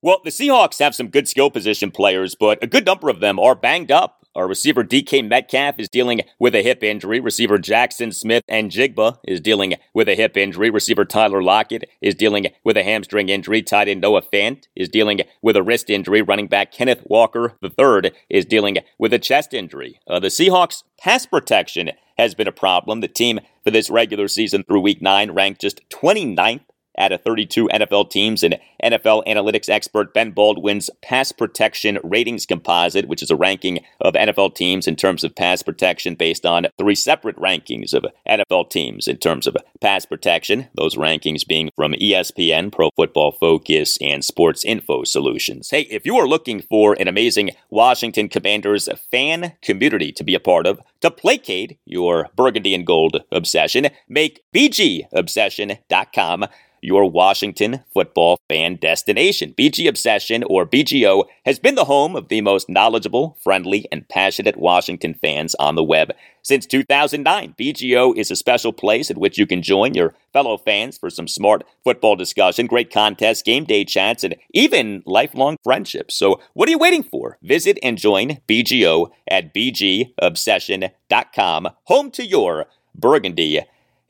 Well, the Seahawks have some good skill position players, but a good number of them are banged up. Our receiver DK Metcalf is dealing with a hip injury. Receiver Jackson Smith-Njigba is dealing with a hip injury. Receiver Tyler Lockett is dealing with a hamstring injury. Tight end Noah Fant is dealing with a wrist injury. Running back Kenneth Walker III is dealing with a chest injury. Uh, the Seahawks pass protection has been a problem. The team for this regular season through week nine ranked just 29th out of 32 NFL teams and NFL analytics expert Ben Baldwin's pass protection ratings composite, which is a ranking of NFL teams in terms of pass protection based on three separate rankings of NFL teams in terms of pass protection. Those rankings being from ESPN, Pro Football Focus, and Sports Info Solutions. Hey, if you are looking for an amazing Washington Commanders fan community to be a part of, to placate your burgundy and gold obsession, make bgobsession.com your Washington football fan destination. BG Obsession, or BGO, has been the home of the most knowledgeable, friendly, and passionate Washington fans on the web. Since 2009, BGO is a special place at which you can join your fellow fans for some smart football discussion, great contests, game day chats, and even lifelong friendships. So, what are you waiting for? Visit and join BGO at bgobsession.com, home to your burgundy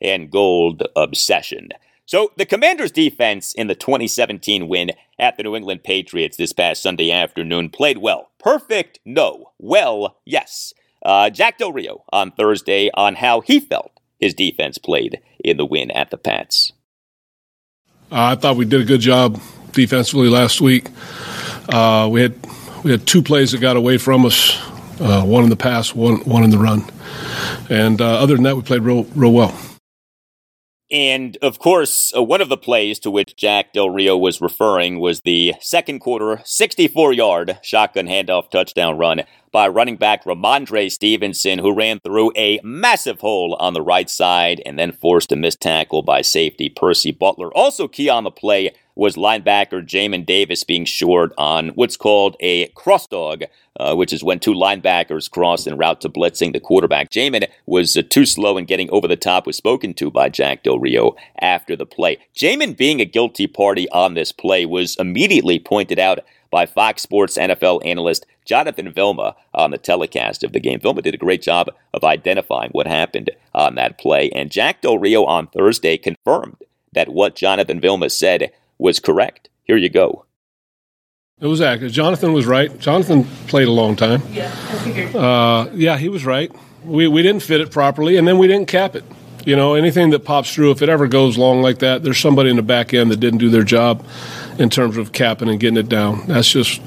and gold obsession. So the Commanders' defense in the 2017 win at the New England Patriots this past Sunday afternoon played well. Perfect? No. Well, yes. Uh, Jack Del Rio on Thursday on how he felt his defense played in the win at the Pats. Uh, I thought we did a good job defensively last week. Uh, we had we had two plays that got away from us, uh, one in the pass, one one in the run, and uh, other than that, we played real real well. And of course, uh, one of the plays to which Jack Del Rio was referring was the second quarter 64 yard shotgun handoff touchdown run by running back Rhamondre Stevenson, who ran through a massive hole on the right side and then forced a missed tackle by safety Percy Butler. Also, key on the play was linebacker Jamin Davis being short on what's called a cross dog, uh, which is when two linebackers cross en route to blitzing the quarterback. Jamin was uh, too slow in getting over the top, was spoken to by Jack Del Rio after the play. Jamin being a guilty party on this play was immediately pointed out by Fox Sports NFL analyst Jonathan Vilma on the telecast of the game. Vilma did a great job of identifying what happened on that play, and Jack Del Rio on Thursday confirmed that what Jonathan Vilma said was correct. Here you go. It was accurate. Jonathan was right. Jonathan played a long time. Yeah, I figured. Uh, yeah, he was right. We, we didn't fit it properly, and then we didn't cap it. You know, anything that pops through, if it ever goes long like that, there's somebody in the back end that didn't do their job in terms of capping and getting it down. That's just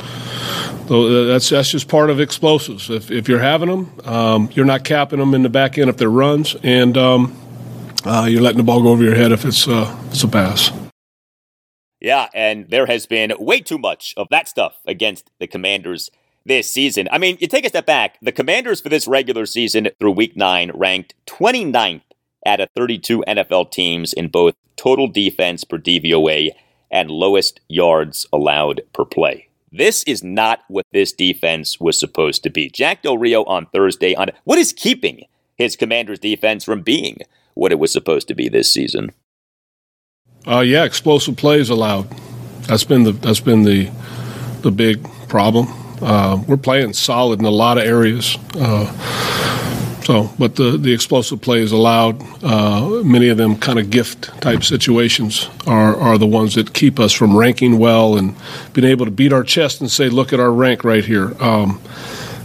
that's that's just part of explosives. If, if you're having them, um, you're not capping them in the back end if they're runs, and um, uh, you're letting the ball go over your head if it's uh, it's a pass. Yeah, and there has been way too much of that stuff against the Commanders this season. I mean, you take a step back. The Commanders for this regular season through week nine ranked 29th out of 32 NFL teams in both total defense per DVOA and lowest yards allowed per play. This is not what this defense was supposed to be. Jack Del Rio on Thursday on what is keeping his Commanders defense from being what it was supposed to be this season. Uh, yeah, explosive plays allowed. That's been the that's been the the big problem. Uh, we're playing solid in a lot of areas. Uh, so, but the the explosive plays allowed, uh, many of them kind of gift type situations are are the ones that keep us from ranking well and being able to beat our chest and say, look at our rank right here. Um,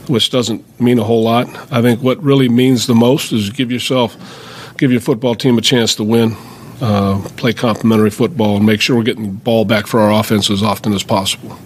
which doesn't mean a whole lot. I think what really means the most is give yourself, give your football team a chance to win uh, play complementary football and make sure we're getting the ball back for our offense as often as possible.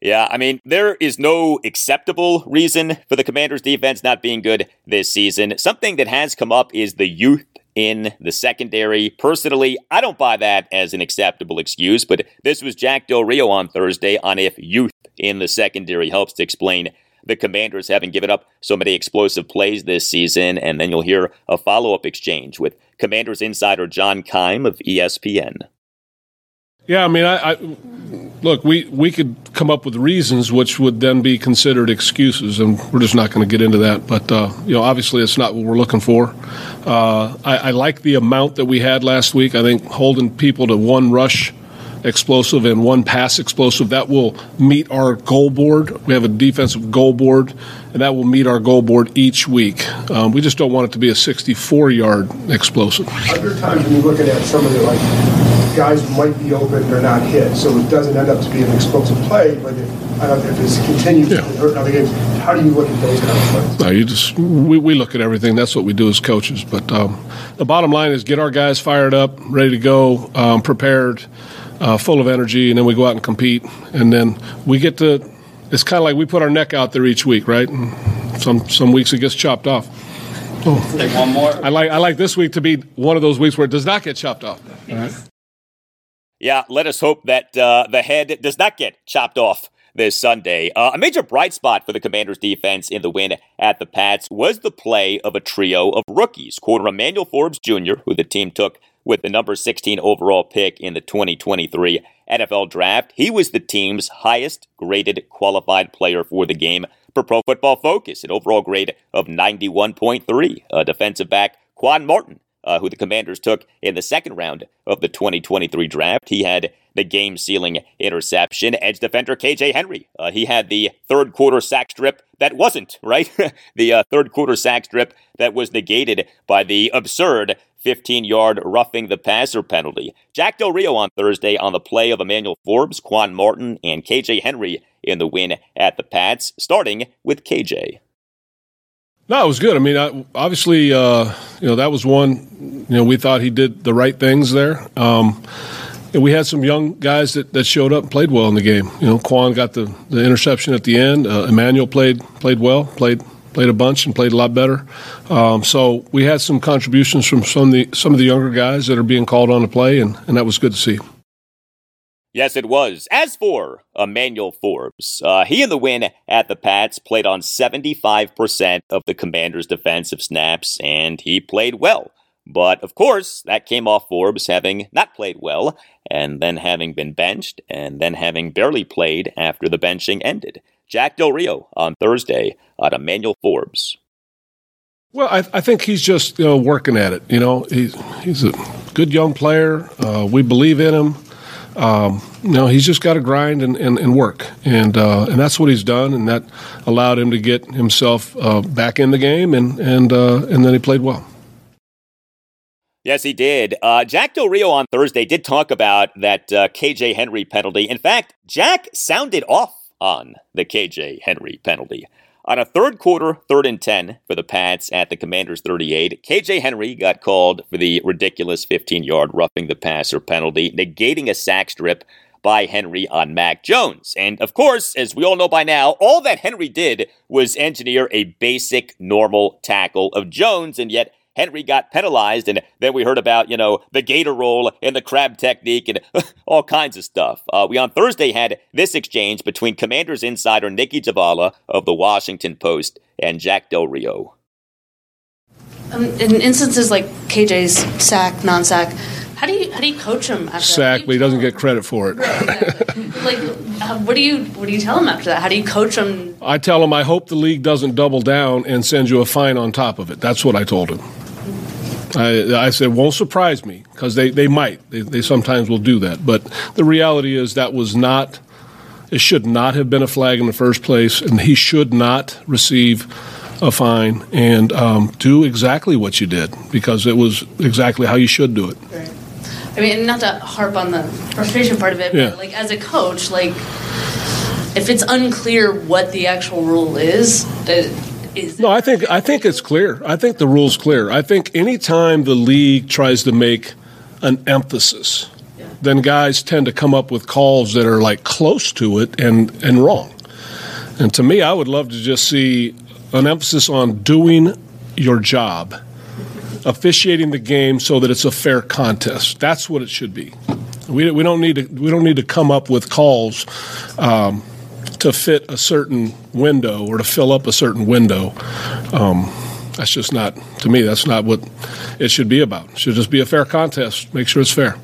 Yeah, I mean, there is no acceptable reason for the Commanders' defense not being good this season. Something that has come up is the youth in the secondary. Personally, I don't buy that as an acceptable excuse, but this was Jack Del Rio on Thursday on if youth in the secondary helps to explain the Commanders having given up so many explosive plays this season. And then you'll hear a follow up exchange with Commanders insider John Keim of ESPN. Yeah, I mean, I, I, look, we we could come up with reasons which would then be considered excuses, and we're just not going to get into that. But uh, you know, obviously, it's not what we're looking for. Uh, I, I like the amount that we had last week. I think holding people to one rush explosive and one pass explosive. That will meet our goal board. We have a defensive goal board, and that will meet our goal board each week. Um, we just don't want it to be a 64 yard explosive. Other times when you're looking at some of the like guys might be open, they're not hit, so it doesn't end up to be an explosive play. But if, if it continues yeah. to hurt other games, how do you look at those kind of plays? No, you just we, we look at everything. That's what we do as coaches. But um, the bottom line is get our guys fired up, ready to go, um, prepared uh, full of energy, and then we go out and compete. And then we get to. It's kind of like we put our neck out there each week, right? And some some weeks it gets chopped off. Oh. Take one more. I like I like this week to be one of those weeks where it does not get chopped off. Yeah, let us hope that uh, the head does not get chopped off this Sunday. Uh, a major bright spot for the Commanders' defense in the win at the Pats was the play of a trio of rookies. Corner Emmanuel Forbes Jr., who the team took with the number 16 overall pick in the 2023 NFL Draft. He was the team's highest graded qualified player for the game per Pro Football Focus, an overall grade of 91.3. A defensive back, Quan Martin, uh, who the Commanders took in the second round of the 2023 draft. He had the game sealing interception. Edge defender KJ Henry. Uh, he had the third quarter sack strip that wasn't, right? the uh, third quarter sack strip that was negated by the absurd 15 yard roughing the passer penalty. Jack Del Rio on Thursday on the play of Emmanuel Forbes, Quan Martin, and KJ Henry in the win at the Pats, starting with KJ. No, it was good. I mean, obviously, uh, you know, that was one, you know, we thought he did the right things there. Um, and we had some young guys that, that showed up and played well in the game. You know, Quan got the, the interception at the end. Uh, Emmanuel played played well, played played a bunch and played a lot better. Um, so we had some contributions from some of the some of the younger guys that are being called on to play, and, and that was good to see. Yes, it was. As for Emmanuel Forbes, uh, he and the win at the Pats played on 75% of the Commanders' defensive snaps, and he played well. But of course, that came off Forbes having not played well, and then having been benched, and then having barely played after the benching ended. Jack Del Rio on Thursday on Emmanuel Forbes. Well, I, I, think he's just you know working at it. You know, he's he's a good young player. Uh, we believe in him. Um, you know, he's just got to grind and, and, and work, and uh, and that's what he's done, and that allowed him to get himself uh, back in the game, and and uh, and then he played well. Yes, he did. Uh, Jack Del Rio on Thursday did talk about that uh, KJ Henry penalty. In fact, Jack sounded off on the KJ Henry penalty. On a third quarter, third and 10 for the Pats at the Commanders 38, KJ Henry got called for the ridiculous 15 yard roughing the passer penalty, negating a sack strip by Henry on Mac Jones. And of course, as we all know by now, all that Henry did was engineer a basic, normal tackle of Jones, and yet Henry got penalized, and then we heard about, you know, the gator roll and the crab technique and all kinds of stuff. Uh, we on Thursday had this exchange between Commanders insider Nikki Jhabvala of the Washington Post and Jack Del Rio. Um, in instances like KJ's sack, non-sack, how do you how do you coach him after sack, but he doesn't get credit for it. like, uh, what do you what do you tell him after that? How do you coach him? I tell him I hope the league doesn't double down and send you a fine on top of it. That's what I told him. I, I said, won't surprise me because they, they might. They, they sometimes will do that. But the reality is that was not, it should not have been a flag in the first place, and he should not receive a fine and um, do exactly what you did because it was exactly how you should do it. Right. I mean, not to harp on the frustration part of it, Yeah. but like as a coach, like if it's unclear what the actual rule is, that is No, I think I think it's clear. I think the rule's clear. I think anytime the league tries to make an emphasis, then guys tend to come up with calls that are like close to it and and wrong. And to me, I would love to just see an emphasis on doing your job, officiating the game so that it's a fair contest. That's what it should be. We, we don't need to we don't need to come up with calls um, to fit a certain window or to fill up a certain window. Um, that's just not to me. That's not what it should be about. It should just be a fair contest. Make sure it's fair.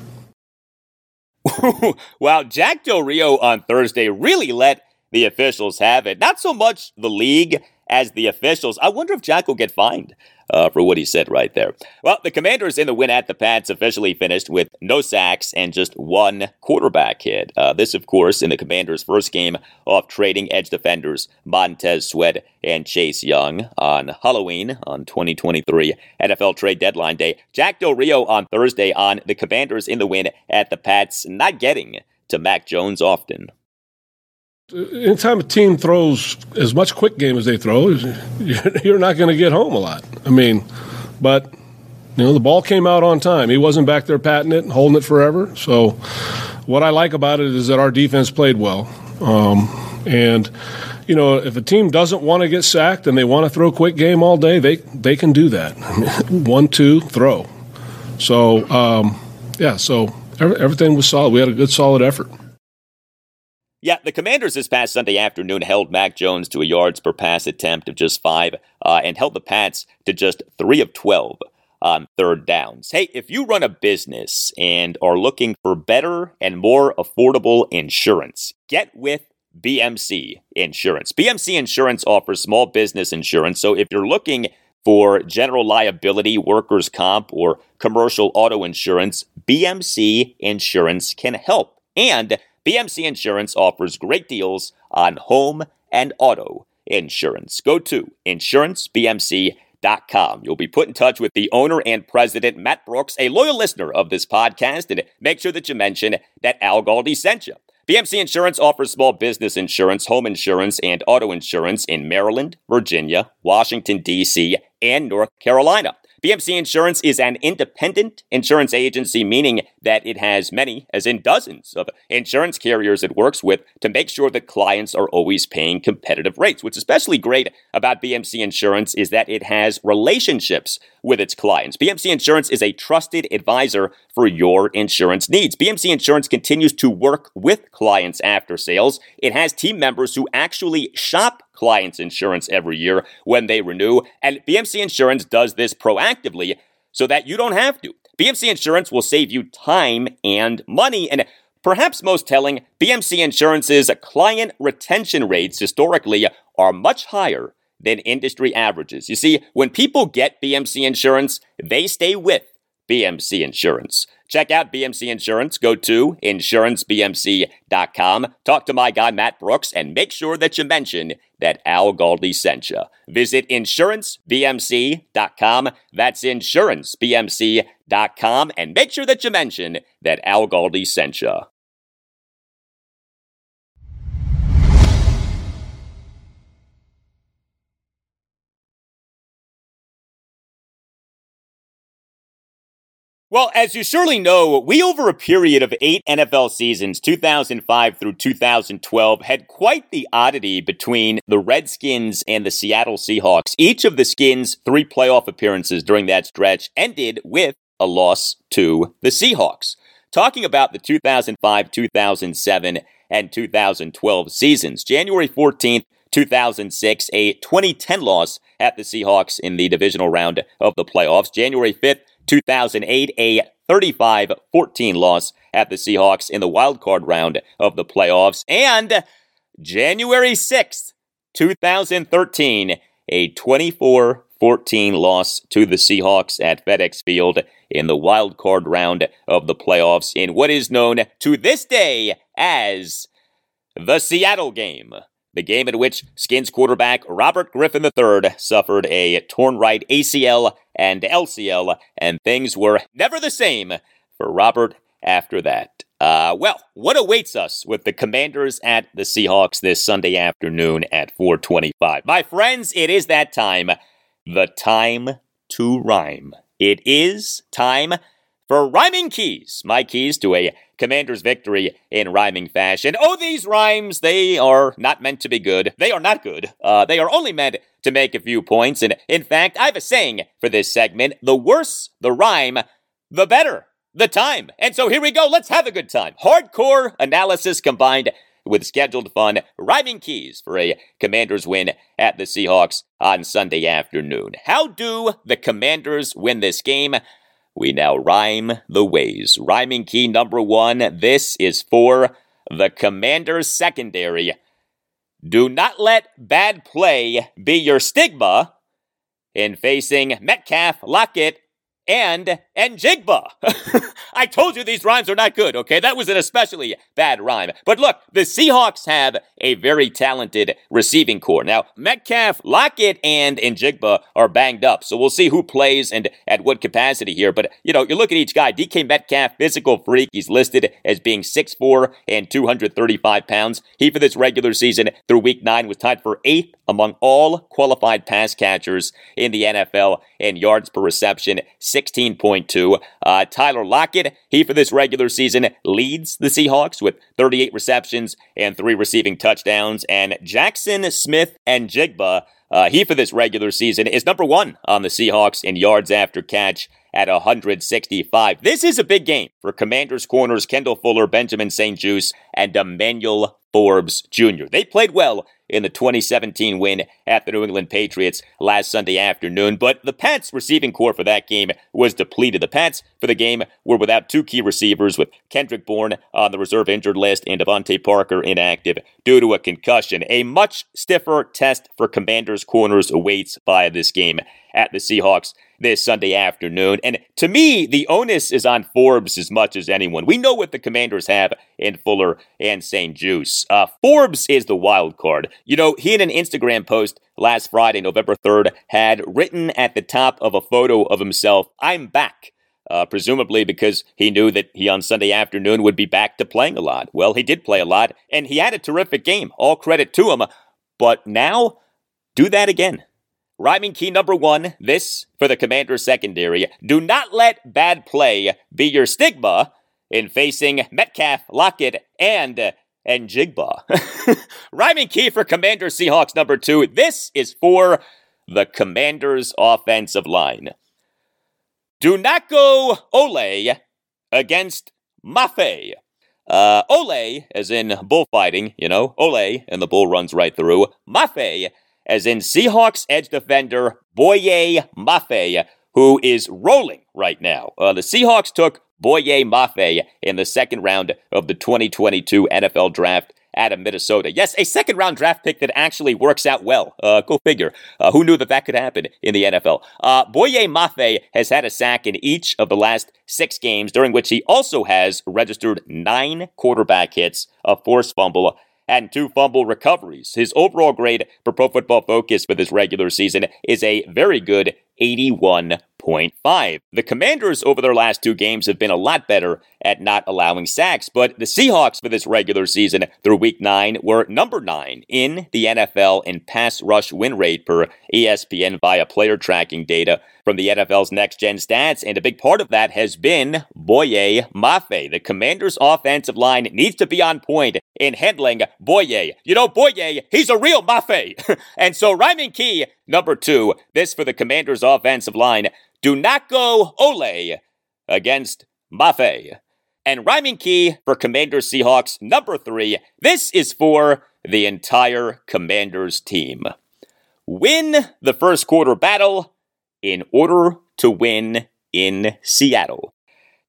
wow, Jack Del Rio on Thursday really let the officials have it. Not so much the league as the officials. I wonder if Jack will get fined uh, for what he said right there. Well, the Commanders in the win at the Pats officially finished with no sacks and just one quarterback hit. Uh, this, of course, in the Commanders' first game off trading edge defenders Montez Sweat and Chase Young on Halloween on 2023 NFL trade deadline day. Jack Del Rio on Thursday on the Commanders in the win at the Pats, not getting to Mac Jones often. Anytime a team throws as much quick game as they throw, you're not going to get home a lot. I mean, but you know the ball came out on time. He wasn't back there patting it and holding it forever. So, what I like about it is that our defense played well. Um, and you know, if a team doesn't want to get sacked and they want to throw quick game all day, they they can do that. One, two, throw. So um, yeah, so everything was solid. We had a good, solid effort. Yeah, the Commanders this past Sunday afternoon held Mac Jones to a yards per pass attempt of just five uh, and held the Pats to just three of 12 on third downs. Hey, if you run a business and are looking for better and more affordable insurance, get with BMC Insurance. BMC Insurance offers small business insurance, so if you're looking for general liability, workers' comp, or commercial auto insurance, BMC Insurance can help. And BMC Insurance offers great deals on home and auto insurance. Go to insurancebmc.com. You'll be put in touch with the owner and president, Matt Brooks, a loyal listener of this podcast, and make sure that you mention that Al Galdi sent you. BMC Insurance offers small business insurance, home insurance, and auto insurance in Maryland, Virginia, Washington, D.C., and North Carolina. BMC Insurance is an independent insurance agency, meaning that it has many, as in dozens, of insurance carriers it works with to make sure that clients are always paying competitive rates. What's especially great about BMC Insurance is that it has relationships with its clients. BMC Insurance is a trusted advisor for your insurance needs. BMC Insurance continues to work with clients after sales. It has team members who actually shop clients' insurance every year when they renew, and BMC Insurance does this proactively so that you don't have to. BMC Insurance will save you time and money, and perhaps most telling, BMC Insurance's client retention rates historically are much higher than industry averages. You see, when people get BMC Insurance, they stay with BMC Insurance. Check out BMC Insurance. Go to insurancebmc.com. Talk to my guy, Matt Brooks, and make sure that you mention that Al Galdi sent you. Visit insurancebmc.com. That's insurancebmc.com. And make sure that you mention that Al Galdi sent you. Well, as you surely know, we over a period of eight NFL seasons, 2005 through 2012, had quite the oddity between the Redskins and the Seattle Seahawks. Each of the Skins' three playoff appearances during that stretch ended with a loss to the Seahawks. Talking about the 2005, 2007, and 2012 seasons, January 14th, 2006, a 2010 loss at the Seahawks in the divisional round of the playoffs. January 5th, 2008, a 35 14 loss at the Seahawks in the wild card round of the playoffs. And January 6th, 2013, a 24 14 loss to the Seahawks at FedEx Field in the wild card round of the playoffs in what is known to this day as the Seattle game the game in which Skins quarterback Robert Griffin III suffered a torn right ACL and LCL, and things were never the same for Robert after that. Uh, well, what awaits us with the Commanders at the Seahawks this Sunday afternoon at 425? My friends, it is that time. The time to rhyme. It is time for Rhyming Keys, my keys to a Commander's victory in rhyming fashion. Oh, these rhymes, they are not meant to be good. They are not good. Uh, they are only meant to make a few points. And in fact, I have a saying for this segment the worse the rhyme, the better the time. And so here we go. Let's have a good time. Hardcore analysis combined with scheduled fun, rhyming keys for a Commanders win at the Seahawks on Sunday afternoon. How do the Commanders win this game? We now rhyme the ways. Rhyming key number one. This is for the Commander's secondary. Do not let bad play be your stigma in facing Metcalf, Lockett, and Njigba. I told you these rhymes are not good, okay? That was an especially bad rhyme. But look, the Seahawks have a very talented receiving corps. Now, Metcalf, Lockett, and Njigba are banged up, so we'll see who plays and at what capacity here. But, you know, you look at each guy. DK Metcalf, physical freak. He's listed as being 6'4 and 235 pounds. He, for this regular season through week nine, was tied for eighth among all qualified pass catchers in the NFL in yards per reception, 16.2. Uh, Tyler Lockett, he for this regular season leads the Seahawks with 38 receptions and three receiving touchdowns. And Jackson Smith-Njigba, uh, he for this regular season is number one on the Seahawks in yards after catch at 165. This is a big game for Commanders corners Kendall Fuller, Benjamin St-Juste, and Emmanuel Forbes Jr. They played well in the 2017 win at the New England Patriots last Sunday afternoon, but the Pats receiving corps for that game was depleted. The Pats for the game were without two key receivers, with Kendrick Bourne on the reserve injured list and DeVante Parker inactive due to a concussion. A much stiffer test for Commanders corners awaits by this game at the Seahawks this Sunday afternoon. And to me, the onus is on Forbes as much as anyone. We know what the Commanders have in Fuller and St-Juste. Uh, Forbes is the wild card. You know, he in an Instagram post last Friday, November 3rd, had written at the top of a photo of himself, I'm back. Uh, presumably because he knew that he on Sunday afternoon would be back to playing a lot. Well, he did play a lot, and he had a terrific game. All credit to him. But now, do that again. Rhyming key number one, this for the commander secondary. Do not let bad play be your stigma in facing Metcalf, Lockett, and Njigba. Rhyming key for Commander Seahawks number two. This is for the Commander's offensive line. Do not go Ole against Mafe. Uh, Ole, as in bullfighting, you know, Ole, and the bull runs right through. Mafe as in Seahawks edge defender Boye Mafe, who is rolling right now. Uh, the Seahawks took Boye Mafe in the second round of the 2022 NFL Draft out of Minnesota. Yes, a second round draft pick that actually works out well. Uh, go figure. Uh, who knew that that could happen in the NFL? Uh, Boye Mafe has had a sack in each of the last six games, during which he also has registered nine quarterback hits, a forced fumble, and two fumble recoveries. His overall grade for Pro Football Focus for this regular season is a very good 81.5. The Commanders over their last two games have been a lot better at not allowing sacks, but the Seahawks for this regular season through week 9 were number 9 in the NFL in pass rush win rate per ESPN via player tracking data from the NFL's next gen stats, and a big part of that has been Boye Mafe. The Commanders' offensive line needs to be on point in handling Boye. You know, Boye, he's a real Mafe. and so Rhyming Key, number two, this for the Commanders' offensive line. Do not go Ole against Mafe. And Rhyming Key for Commanders Seahawks, number three. This is for the entire Commanders team. Win the first quarter battle in order to win in Seattle.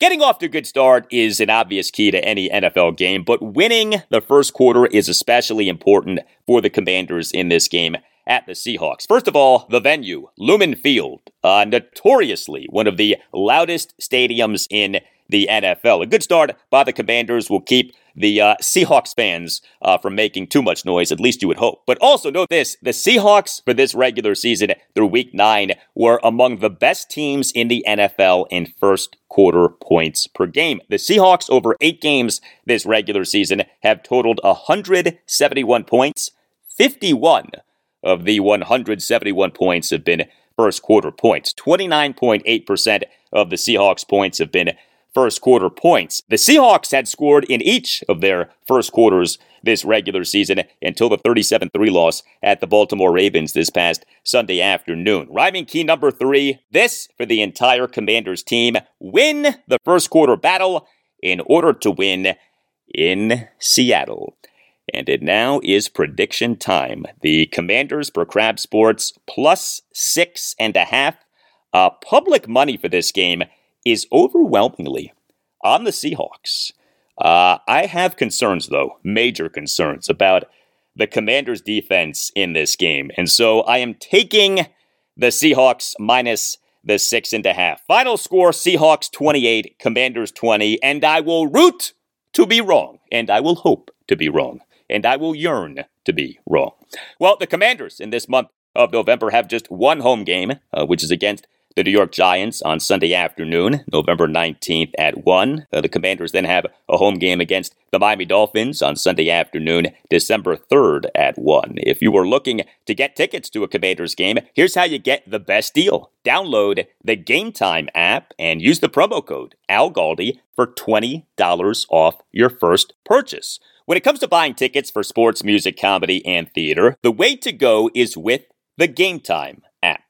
Getting off to a good start is an obvious key to any NFL game, but winning the first quarter is especially important for the Commanders in this game at the Seahawks. First of all, the venue, Lumen Field, uh, notoriously one of the loudest stadiums in the NFL. A good start by the Commanders will keep the uh, Seahawks fans uh, from making too much noise, at least you would hope. But also note this the Seahawks for this regular season through week nine were among the best teams in the NFL in first quarter points per game. The Seahawks over eight games this regular season have totaled 171 points, 51 of the 171 points have been first quarter points. 29.8% of the Seahawks points have been first quarter points. The Seahawks had scored in each of their first quarters this regular season until the 37 3 loss at the Baltimore Ravens this past Sunday afternoon. Rhyming key number three this for the entire Commanders team win the first quarter battle in order to win in Seattle. And it now is prediction time. The Commanders per Crab Sports plus six and a half. Uh, public money for this game is overwhelmingly on the Seahawks. Uh, I have concerns, though, major concerns about the Commanders' defense in this game. And so I am taking the Seahawks minus the six and a half. Final score Seahawks 28, Commanders 20. And I will root to be wrong. And I will hope to be wrong. And I will yearn to be wrong. Well, the Commanders in this month of November have just one home game, uh, which is against the New York Giants on Sunday afternoon, November 19th at 1. Uh, the Commanders then have a home game against the Miami Dolphins on Sunday afternoon, December 3rd at 1. If you were looking to get tickets to a Commanders game, here's how you get the best deal. Download the Game Time app and use the promo code ALGALDI for $20 off your first purchase. When it comes to buying tickets for sports, music, comedy, and theater, the way to go is with the Game Time app.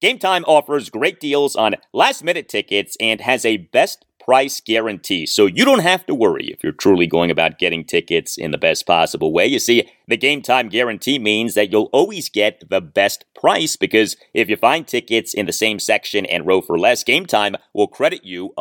Game Time offers great deals on last minute tickets and has a best price guarantee. So you don't have to worry if you're truly going about getting tickets in the best possible way. You see, the game time guarantee means that you'll always get the best price because if you find tickets in the same section and row for less, game time will credit you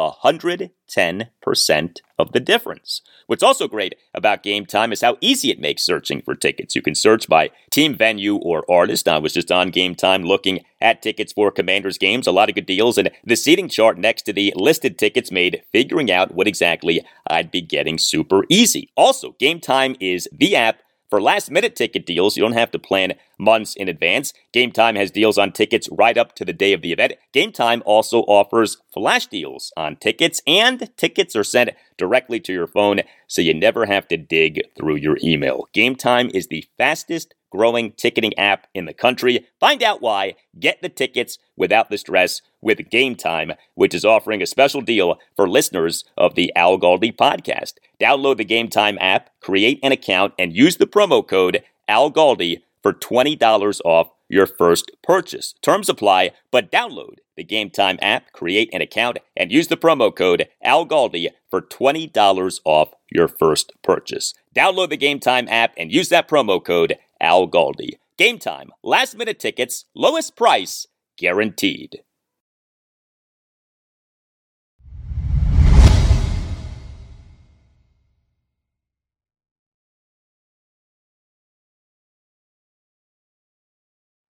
110% of the difference. What's also great about Game Time is how easy it makes searching for tickets. You can search by team, venue, or artist. I was just on Game Time looking at tickets for Commanders games, a lot of good deals, and the seating chart next to the listed tickets made figuring out what exactly I'd be getting super easy. Also, Game Time is the app for last minute ticket deals, you don't have to plan months in advance. Game Time has deals on tickets right up to the day of the event. Game Time also offers flash deals on tickets, and tickets are sent directly to your phone, so you never have to dig through your email. Game Time is the fastest growing ticketing app in the country. Find out why. Get the tickets without the stress with Game Time, which is offering a special deal for listeners of the Al Galdi podcast. Download the Game Time app, create an account, and use the promo code Al Galdi for $20 off your first purchase. Terms apply, but download the Game Time app, create an account, and use the promo code Al Galdi for $20 off your first purchase. Download the Game Time app and use that promo code ALGALDI. Game Time, last minute tickets, lowest price, guaranteed.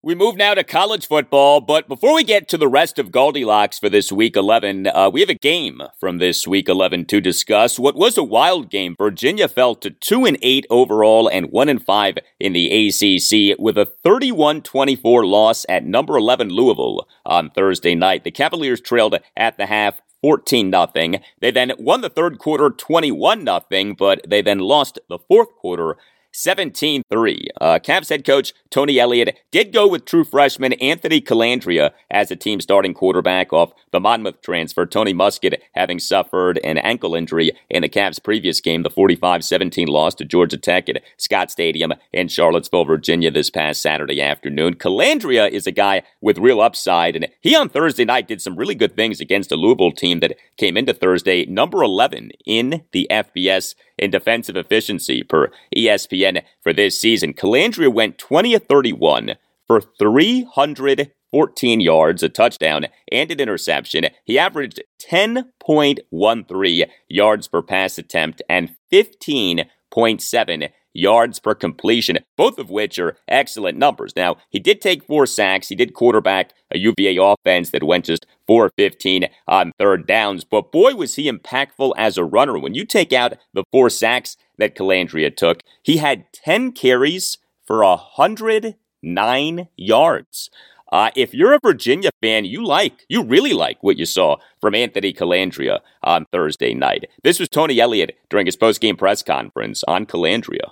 We move now to college football, but before we get to the rest of GaldiLocks for this week 11, uh, we have a game from this week 11 to discuss. What was a wild game, Virginia fell to 2 and 8 overall and 1 and 5 in the ACC with a 31-24 loss at number 11 Louisville on Thursday night. The Cavaliers trailed at the half 14 nothing. They then won the third quarter 21 nothing, but they then lost the fourth quarter 17 3. Uh, Cavs head coach Tony Elliott did go with true freshman Anthony Colandrea as the team starting quarterback off the Monmouth transfer. Tony Muskett having suffered an ankle injury in the Cavs' previous game, the 45 17 loss to Georgia Tech at Scott Stadium in Charlottesville, Virginia this past Saturday afternoon. Colandrea is a guy with real upside, and he on Thursday night did some really good things against a Louisville team that came into Thursday number 11 in the FBS in defensive efficiency per ESPN for this season. Colandrea went 20 of 31 for 314 yards, a touchdown, and an interception. He averaged 10.13 yards per pass attempt and 15.7 yards per completion, both of which are excellent numbers. Now, he did take four sacks. He did quarterback a UVA offense that went just 4 15 on third downs, but boy, was he impactful as a runner. When you take out the four sacks that Colandrea took, he had 10 carries for 109 yards. Uh, if you're a Virginia fan, you like, you really like what you saw from Anthony Colandrea on Thursday night. This was Tony Elliott during his post-game press conference on Colandrea.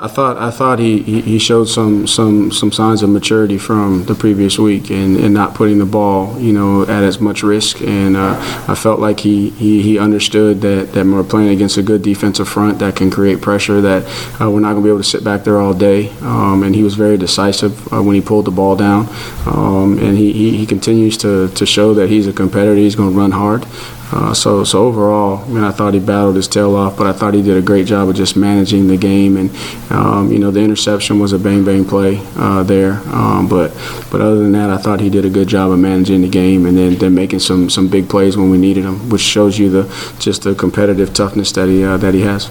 I thought I thought he, he showed some, some, some signs of maturity from the previous week and, and not putting the ball you know at as much risk. And uh, I felt like he, he, he understood that, that we're playing against a good defensive front that can create pressure that uh, we're not going to be able to sit back there all day. Um, and he was very decisive uh, when he pulled the ball down. Um, and he, he, he continues to, to show that he's a competitor. He's going to run hard uh, so, so overall, I mean, I thought he battled his tail off, but I thought he did a great job of just managing the game. And um, you know, the interception was a bang bang play uh, there. Um, but, but other than that, I thought he did a good job of managing the game and then, then making some some big plays when we needed them, which shows you the just the competitive toughness that he uh, that he has.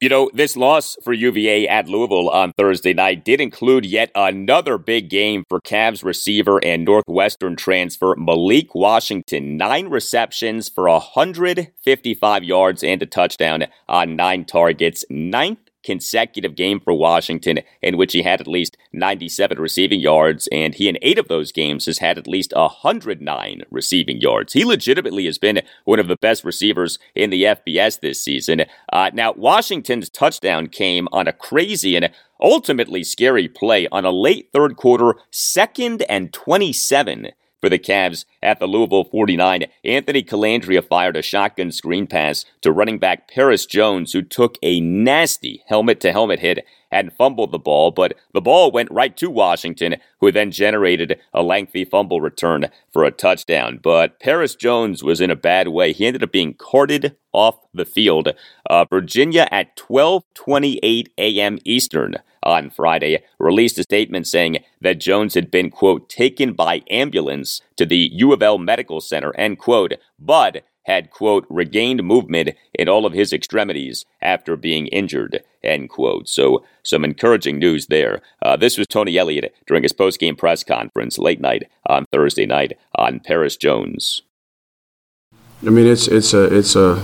You know, this loss for UVA at Louisville on Thursday night did include yet another big game for Cavs receiver and Northwestern transfer Malik Washington. Nine receptions for 155 yards and a touchdown on nine targets. Ninth consecutive game for Washington in which he had at least 97 receiving yards, and he in eight of those games has had at least 109 receiving yards. He legitimately has been one of the best receivers in the FBS this season. Uh, now, Washington's touchdown came on a crazy and ultimately scary play on a late third quarter, second and 27 for the Cavs at the Louisville 49. Anthony Colandrea fired a shotgun screen pass to running back Paris Jones, who took a nasty helmet to helmet hit and fumbled the ball, but the ball went right to Washington, who then generated a lengthy fumble return for a touchdown. But Paris Jones was in a bad way. He ended up being carted off the field. Uh, Virginia at 12:28 a.m. Eastern on Friday released a statement saying that Jones had been quote taken by ambulance to the U of L Medical Center end quote, but had, quote, regained movement in all of his extremities after being injured, end quote. So, some encouraging news there. Uh, this was Tony Elliott during his post-game press conference late night on Thursday night on Paris Jones. I mean, it's it's a it's a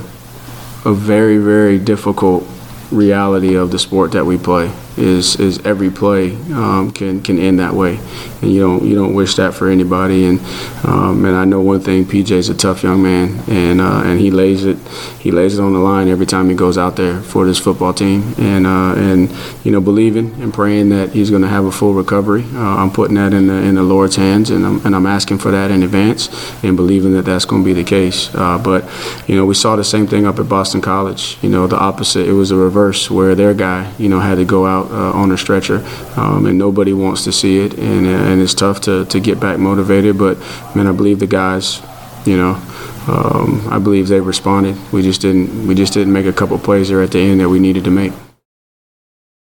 a very very difficult reality of the sport that we play is is every play um, can can end that way, and you don't you don't wish that for anybody. And um, and I know one thing: PJ's a tough young man, and uh, and he lays it he lays it on the line every time he goes out there for this football team, and uh, and you know believing and praying that he's going to have a full recovery. Uh, I'm putting that in the in the Lord's hands, and I'm and I'm asking for that in advance, and believing that that's going to be the case. Uh, but you know we saw the same thing up at Boston College. You know the opposite. It was a reverse where their guy you know had to go out uh, on a stretcher, um, and nobody wants to see it, and, and it's tough to, to get back motivated. But man, I believe the guys, you know, um, I believe they responded. We just didn't we just didn't make a couple plays there at the end that we needed to make.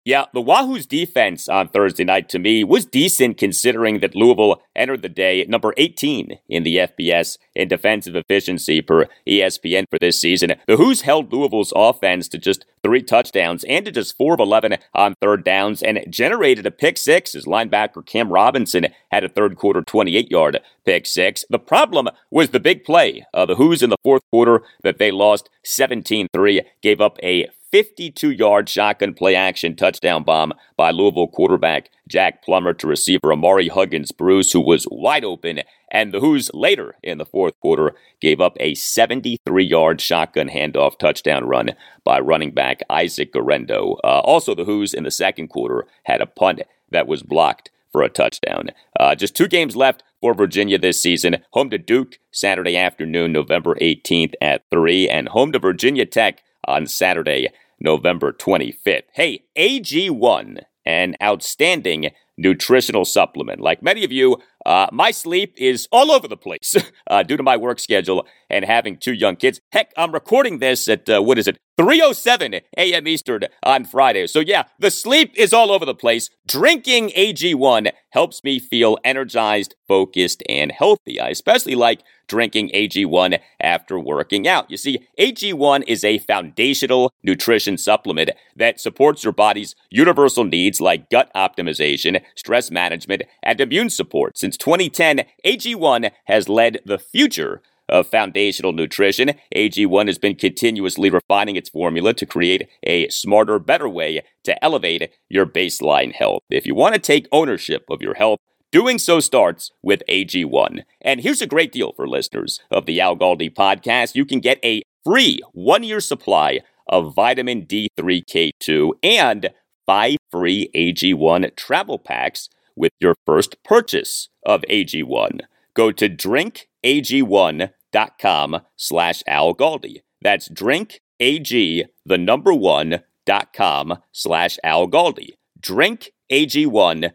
Yeah, the Wahoo's defense on Thursday night to me was decent considering that Louisville entered the day at number 18 in the FBS in defensive efficiency per ESPN for this season. The Hoos held Louisville's offense to just three touchdowns and to just 4 of 11 on third downs and generated a pick six as linebacker Kam Robinson had a third quarter 28 yard pick six. The problem was the big play. Uh, the Hoos in the fourth quarter that they lost 17 3 gave up a 52 yard shotgun play action touchdown bomb by Louisville quarterback Jack Plummer to receiver Ahmari Huggins Bruce, who was wide open. And the Hoos later in the fourth quarter gave up a 73 yard shotgun handoff touchdown run by running back Isaac Guerendo. Uh, also, the Hoos in the second quarter had a punt that was blocked for a touchdown. Uh, just two games left for Virginia this season. Home to Duke Saturday afternoon, November 18th at 3, and home to Virginia Tech on Saturday, November 25th. Hey, AG1, an outstanding nutritional supplement. Like many of you, uh, my sleep is all over the place uh, due to my work schedule and having two young kids. Heck, I'm recording this at, uh, what is it, 3.07 a.m. Eastern on Friday. So yeah, the sleep is all over the place. Drinking AG1 helps me feel energized, focused, and healthy. I especially like drinking AG1 after working out. You see, AG1 is a foundational nutrition supplement that supports your body's universal needs like gut optimization, stress management, and immune support. Since 2010, AG1 has led the future of foundational nutrition. AG1 has been continuously refining its formula to create a smarter, better way to elevate your baseline health. If you want to take ownership of your health, Doing so starts with AG1. And here's a great deal for listeners of the Al Galdi podcast. You can get a free one year supply of vitamin D3K2 and five free AG1 travel packs with your first purchase of AG1. Go to drinkag1.com slash Al Galdi. That's drink ag the number one dot com slash Al Galdi. Drinkag1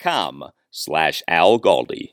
com slash Al Galdi.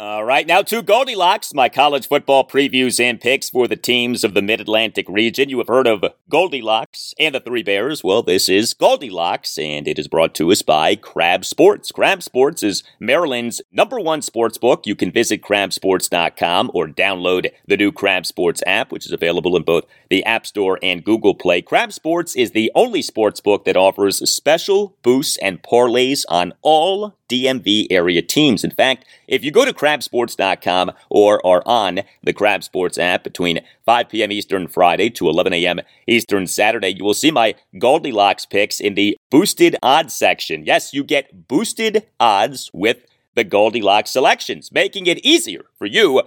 All right, now to GaldiLocks, my college football previews and picks for the teams of the Mid Atlantic region. You have heard of Goldilocks and the Three Bears. Well, this is GaldiLocks, and it is brought to us by Crab Sports. Crab Sports is Maryland's number one sports book. You can visit crabsports.com or download the new Crab Sports app, which is available in both the App Store and Google Play. Crab Sports is the only sports book that offers special boosts and parlays on all DMV area teams. In fact, if you go to crabsports.com or are on the Crab Sports app between 5 p.m. Eastern Friday to 11 a.m. Eastern Saturday, you will see my GaldiLocks picks in the boosted odds section. Yes, you get boosted odds with the GaldiLocks selections, making it easier for you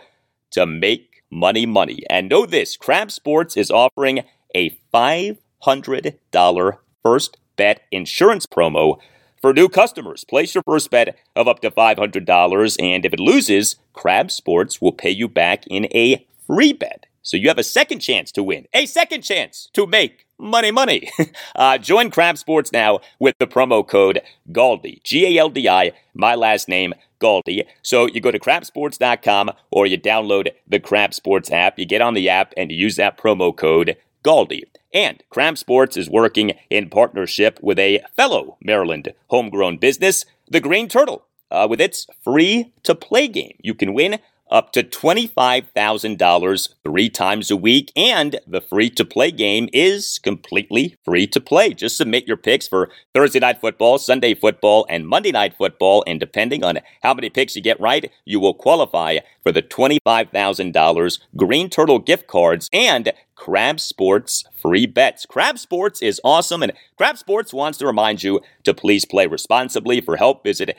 to make money money. And know this, Crab Sports is offering a $500 first bet insurance promo for new customers, place your first bet of up to $500, and if it loses, Crab Sports will pay you back in a free bet. So you have a second chance to win, a second chance to make money, money. uh, join Crab Sports now with the promo code GALDI, G A L D I, my last name, Galdi. So you go to crabsports.com or you download the Crab Sports app. You get on the app and you use that promo code GALDI. And Crab Sports is working in partnership with a fellow Maryland homegrown business, the Green Turtle, uh, with its free to play game. You can win up to $25,000 three times a week, and the free to play game is completely free to play. Just submit your picks for Thursday night football, Sunday football, and Monday night football, and depending on how many picks you get right, you will qualify for the $25,000 Green Turtle gift cards and Crab Sports free bets. Crab Sports is awesome, and Crab Sports wants to remind you to please play responsibly. For help, visit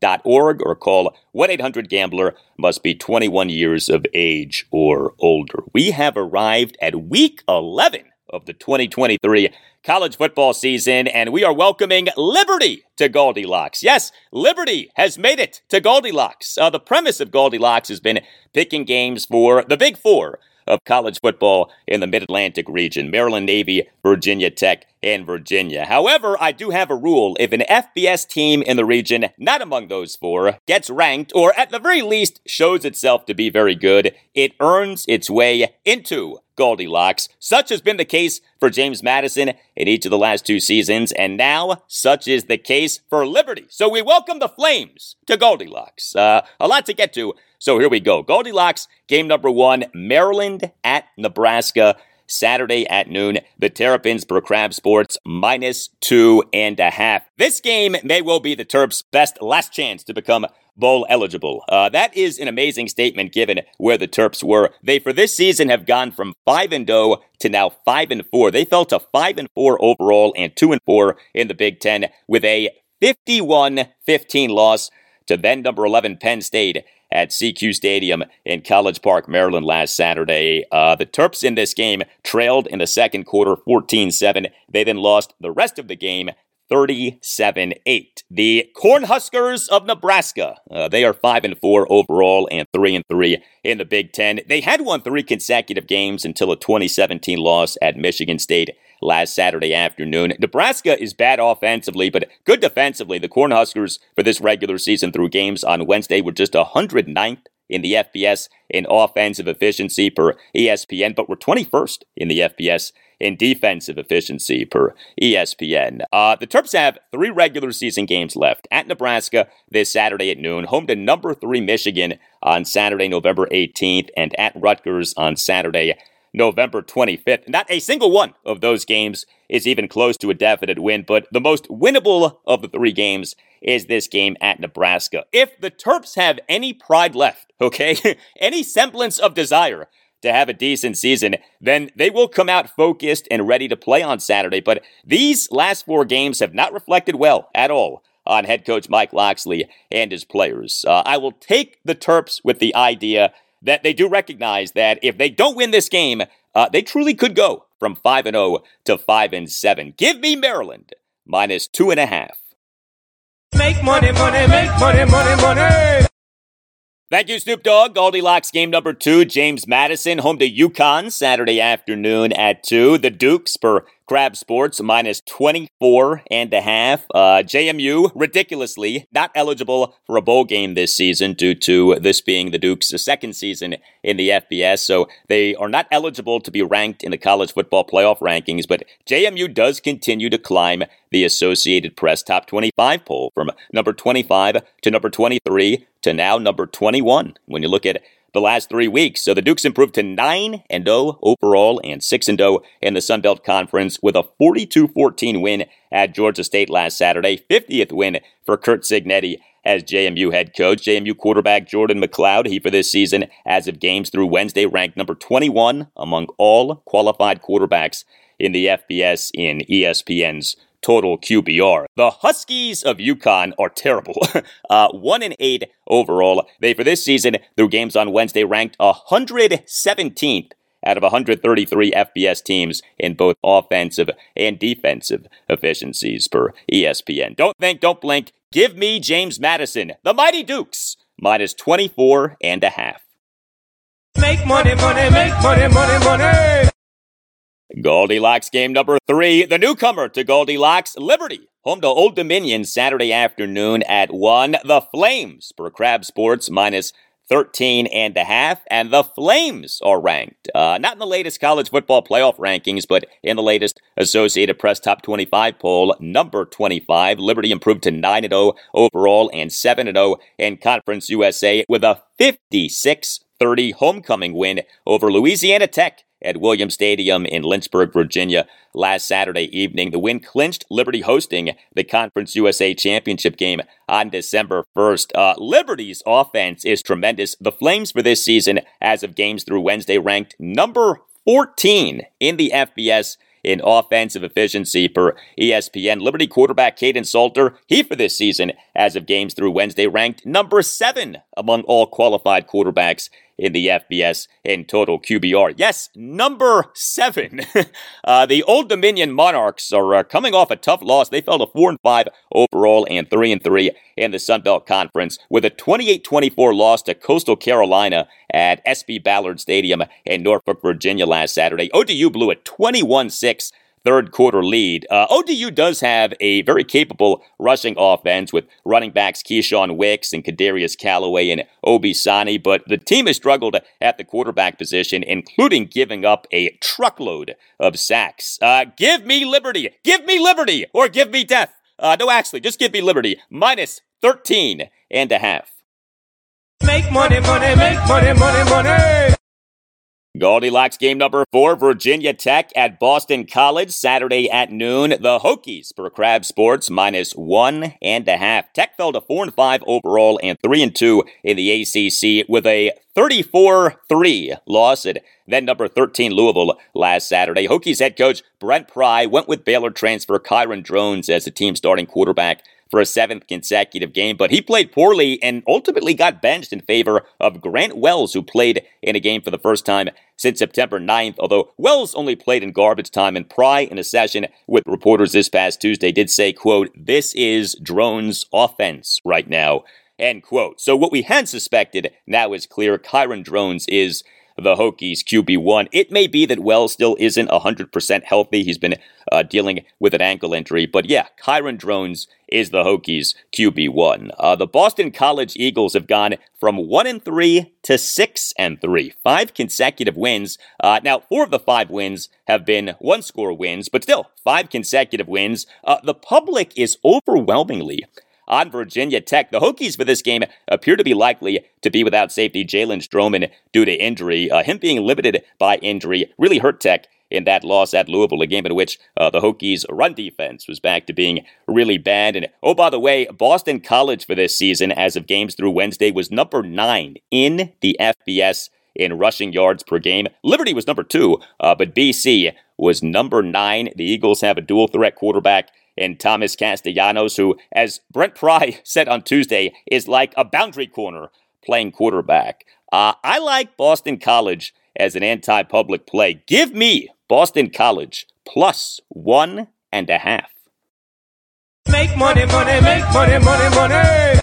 mdgamblinghelp.org or call 1 800 Gambler, must be 21 years of age or older. We have arrived at week 11 of the 2023 college football season, and we are welcoming Liberty to GaldiLocks. Yes, Liberty has made it to GaldiLocks. Uh, the premise of GaldiLocks has been picking games for the Big Four of college football in the Mid Atlantic region Maryland Navy, Virginia Tech, in Virginia. However, I do have a rule. If an FBS team in the region, not among those four, gets ranked, or at the very least shows itself to be very good, it earns its way into GaldiLocks. Such has been the case for James Madison in each of the last two seasons, and now such is the case for Liberty. So we welcome the Flames to GaldiLocks. Uh, a lot to get to. So here we go. GaldiLocks, game number one, Maryland at Nebraska. Saturday at noon. The Terrapins per Crab Sports minus two and a half. This game may well be the Terps' best last chance to become bowl eligible. Uh, that is an amazing statement given where the Terps were. They for this season have gone from five and zero oh to now five and four. They fell to five and four overall and two and four in the Big Ten with a 51-15 loss to then number 11 Penn State at SECU Stadium in College Park, Maryland last Saturday. Uh, the Terps in this game trailed in the second quarter 14 7. They then lost the rest of the game 37 8. The Cornhuskers of Nebraska, uh, they are 5 and 4 overall and 3 and 3 in the Big Ten. They had won three consecutive games until a 2017 loss at Michigan State last Saturday afternoon. Nebraska is bad offensively, but good defensively. The Cornhuskers for this regular season through games on Wednesday were just 109th in the FBS in offensive efficiency per ESPN, but were 21st in the FBS in defensive efficiency per ESPN. Uh, the Terps have three regular season games left at Nebraska this Saturday at noon, home to number three Michigan on Saturday, November 18th, and at Rutgers on Saturday, November 25th. Not a single one of those games is even close to a definite win, but the most winnable of the three games is this game at Nebraska. If the Terps have any pride left, okay, any semblance of desire to have a decent season, then they will come out focused and ready to play on Saturday. But these last four games have not reflected well at all on head coach Mike Locksley and his players. Uh, I will take the Terps with the idea that they do recognize that if they don't win this game, uh, they truly could go from 5 and 0 to 5 and 7. Give me Maryland minus two and a half. Make money, money, make money, money, money. Thank you, Snoop Dogg. GaldiLocks game number two. James Madison home to UConn Saturday afternoon at 2. The Dukes per Crab Sports minus 24 and a half. Uh, JMU, ridiculously, not eligible for a bowl game this season due to this being the Dukes' second season in the FBS. So they are not eligible to be ranked in the college football playoff rankings, but JMU does continue to climb the Associated Press top 25 poll from number 25 to number 23 to now number 21. When you look at the last three weeks. So the Dukes improved to 9 and 0 overall and 6 and 0 in the Sun Belt Conference with a 42-14 win at Georgia State last Saturday, 50th win for Curt Cignetti as JMU head coach. JMU quarterback Jordan McCloud, he for this season, as of games through Wednesday, ranked number 21 among all qualified quarterbacks in the FBS in ESPN's total QBR. The Huskies of UConn are terrible. uh, one and eight overall. They for this season through games on Wednesday ranked 117th out of 133 FBS teams in both offensive and defensive efficiencies per ESPN. Don't think, don't blink. Give me James Madison, the Mighty Dukes, minus 24 and a half. Make money, money, make money, money, money. GaldiLocks game number three. The newcomer to GaldiLocks, Liberty. Home to Old Dominion Saturday afternoon at 1. The Flames for Crab Sports minus 13 and a half. And the Flames are ranked, uh, not in the latest college football playoff rankings, but in the latest Associated Press Top 25 poll, number 25. Liberty improved to 9 0 overall and 7 0 in Conference USA with a 56 30 homecoming win over Louisiana Tech at Williams Stadium in Lynchburg, Virginia last Saturday evening. The win clinched Liberty hosting the Conference USA Championship game on December 1st. Uh, Liberty's offense is tremendous. The Flames for this season, as of games through Wednesday, ranked number 14 in the FBS in offensive efficiency per ESPN. Liberty quarterback Kaidon Salter, he for this season, as of games through Wednesday, ranked number seven among all qualified quarterbacks in the FBS in total QBR. Yes, number seven. uh, the Old Dominion Monarchs are uh, coming off a tough loss. They fell to four and five overall and three and three in the Sun Belt Conference with a 28-24 loss to Coastal Carolina at SB Ballard Stadium in Norfolk, Virginia last Saturday. ODU blew a 21-6 third quarter lead. Uh, ODU does have a very capable rushing offense with running backs Keyshawn Wicks and Kadarius Calloway and Obi Sani, but the team has struggled at the quarterback position, including giving up a truckload of sacks. Uh, give me liberty! Give me liberty! Or give me death! Uh, no, actually, just give me liberty. Minus 13 and a half. Make money, money, make money, money, money. GaldiLocks game number four, Virginia Tech at Boston College, Saturday at noon. The Hokies for Crab Sports minus one and a half. Tech fell to four and five overall and three and two in the ACC with a 34-3 loss at then number 13 Louisville last Saturday. Hokies head coach Brent Pry went with Baylor transfer Kyron Drones as the team starting quarterback for a seventh consecutive game, but he played poorly and ultimately got benched in favor of Grant Wells, who played in a game for the first time since September 9th, although Wells only played in garbage time and Pry in a session with reporters this past Tuesday did say, quote, this is Drones offense right now, end quote. So what we had suspected now is clear. Kyron Drones is the Hokies QB1. It may be that Wells still isn't 100% healthy. He's been uh, dealing with an ankle injury. But yeah, Kyron Drones is the Hokies QB1. Uh, the Boston College Eagles have gone from 1 and 3 to 6 and 3. Five consecutive wins. Uh, now, four of the five wins have been one score wins, but still, five consecutive wins. Uh, the public is overwhelmingly on Virginia Tech. The Hokies for this game appear to be likely to be without safety Jalen Stroman due to injury. Uh, him being limited by injury really hurt Tech in that loss at Louisville, a game in which uh, the Hokies' run defense was back to being really bad. And oh, by the way, Boston College for this season, as of games through Wednesday, was number nine in the FBS in rushing yards per game. Liberty was number two, uh, but BC was number nine. The Eagles have a dual threat quarterback and Thomas Castellanos, who, as Brent Pry said on Tuesday, is like a boundary corner playing quarterback. Uh, I like Boston College as an anti public play. Give me Boston College plus one and a half. Make money, money, make money, money, money.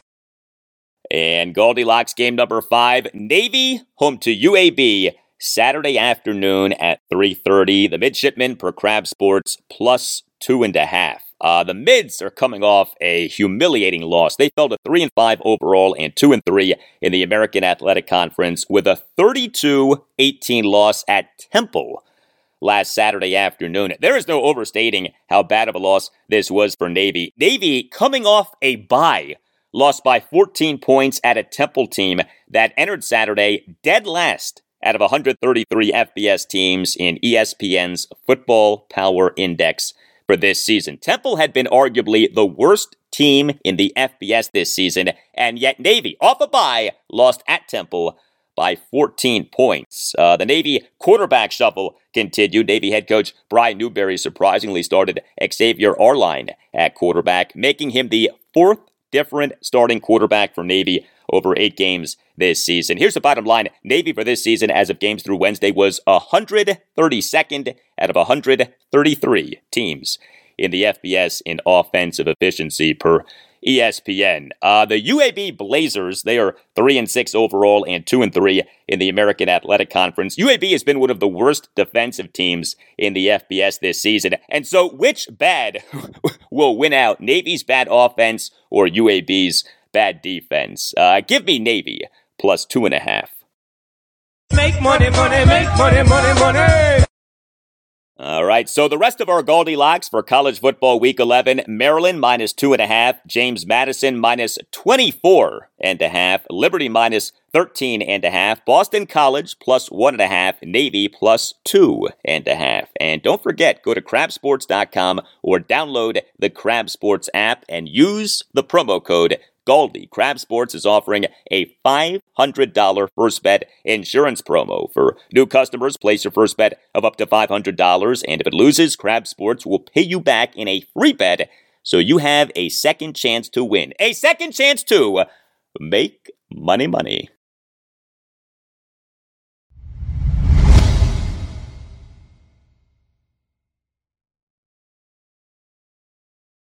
And GaldiLocks game number five, Navy home to UAB. Saturday afternoon at 3.30. The midshipmen per Crab Sports plus two and a half. Uh, the Mids are coming off a humiliating loss. They fell to three and five overall and two and three in the American Athletic Conference with a 32-18 loss at Temple last Saturday afternoon. There is no overstating how bad of a loss this was for Navy. Navy coming off a bye, lost by 14 points at a Temple team that entered Saturday dead last out of 133 FBS teams in ESPN's Football Power Index for this season. Temple had been arguably the worst team in the FBS this season, and yet Navy, off a bye, lost at Temple by 14 points. Uh, the Navy quarterback shuffle continued. Navy head coach Brian Newberry surprisingly started Xavier Arline at quarterback, making him the fourth different starting quarterback for Navy over eight games this season. Here's the bottom line Navy for this season, as of games through Wednesday, was 132nd out of 133 teams in the FBS in offensive efficiency per ESPN. Uh, the UAB Blazers, they are 3 and 6 overall and 2 and 3 in the American Athletic Conference. UAB has been one of the worst defensive teams in the FBS this season. And so, which bad will win out? Navy's bad offense or UAB's bad defense? Uh, give me Navy plus two and a half. Make money, money, make money, money, money. All right, so the rest of our GaldiLocks for college football week 11 Maryland minus two and a half, James Madison minus 24 and a half, Liberty minus 13 and a half, Boston College plus one and a half, Navy plus two and a half. And don't forget, go to crabsports.com or download the Crab Sports app and use the promo code Galdi, Crab Sports is offering a $500 first bet insurance promo. For new customers, place your first bet of up to $500, and if it loses, Crab Sports will pay you back in a free bet so you have a second chance to win. A second chance to make money money.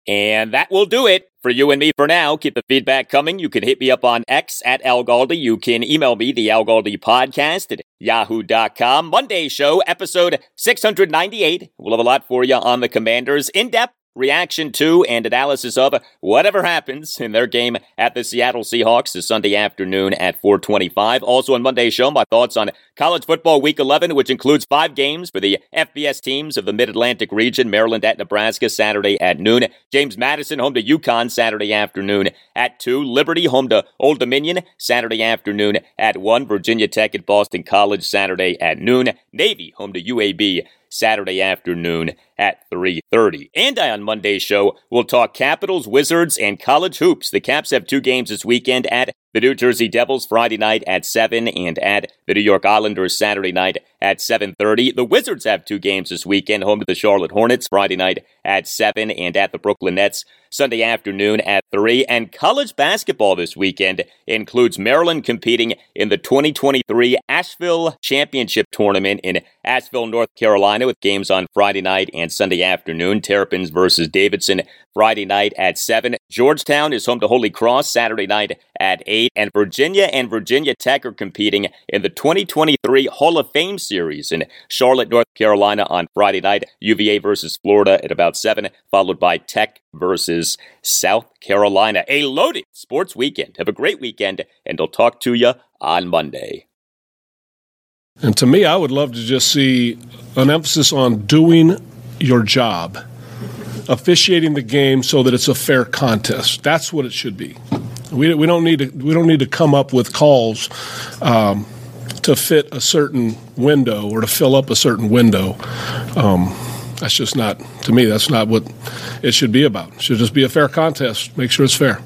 And that will do it for you and me for now. Keep the feedback coming. You can hit me up on X at Al Galdi. You can email me, the Al Galdi podcast at yahoo.com. Monday show, episode 698. We'll have a lot for you on the Commanders. In depth reaction to and analysis of whatever happens in their game at the Seattle Seahawks this Sunday afternoon at 425. Also on Monday's show, my thoughts on college football week 11, which includes five games for the FBS teams of the Mid-Atlantic region, Maryland at Nebraska Saturday at noon, James Madison home to UConn Saturday afternoon at 2, Liberty home to Old Dominion Saturday afternoon at 1, Virginia Tech at Boston College Saturday at noon, Navy home to UAB Saturday afternoon at 3:30. And I on Monday's show will talk Capitals, Wizards, and college hoops. The Caps have two games this weekend at the New Jersey Devils Friday night at 7 and at the New York Islanders Saturday night at 7:30. The Wizards have two games this weekend, home to the Charlotte Hornets Friday night at 7 and at the Brooklyn Nets Sunday afternoon at 3. And college basketball this weekend includes Maryland competing in the 2023 Asheville Championship Tournament in Asheville, North Carolina with games on Friday night Sunday afternoon. Terrapins versus Davidson Friday night at 7. Georgetown is home to Holy Cross Saturday night at 8. And Virginia and Virginia Tech are competing in the 2023 Hall of Fame series in Charlotte, North Carolina on Friday night. UVA versus Florida at about 7, followed by Tech versus South Carolina. A loaded sports weekend. Have a great weekend, and I'll talk to you on Monday. And to me, I would love to just see an emphasis on doing your job officiating the game so that it's a fair contest. That's what it should be. We, we don't need to we don't need to come up with calls um, to fit a certain window or to fill up a certain window. Um, that's just not to me. That's not what it should be about. It should just be a fair contest. Make sure it's fair.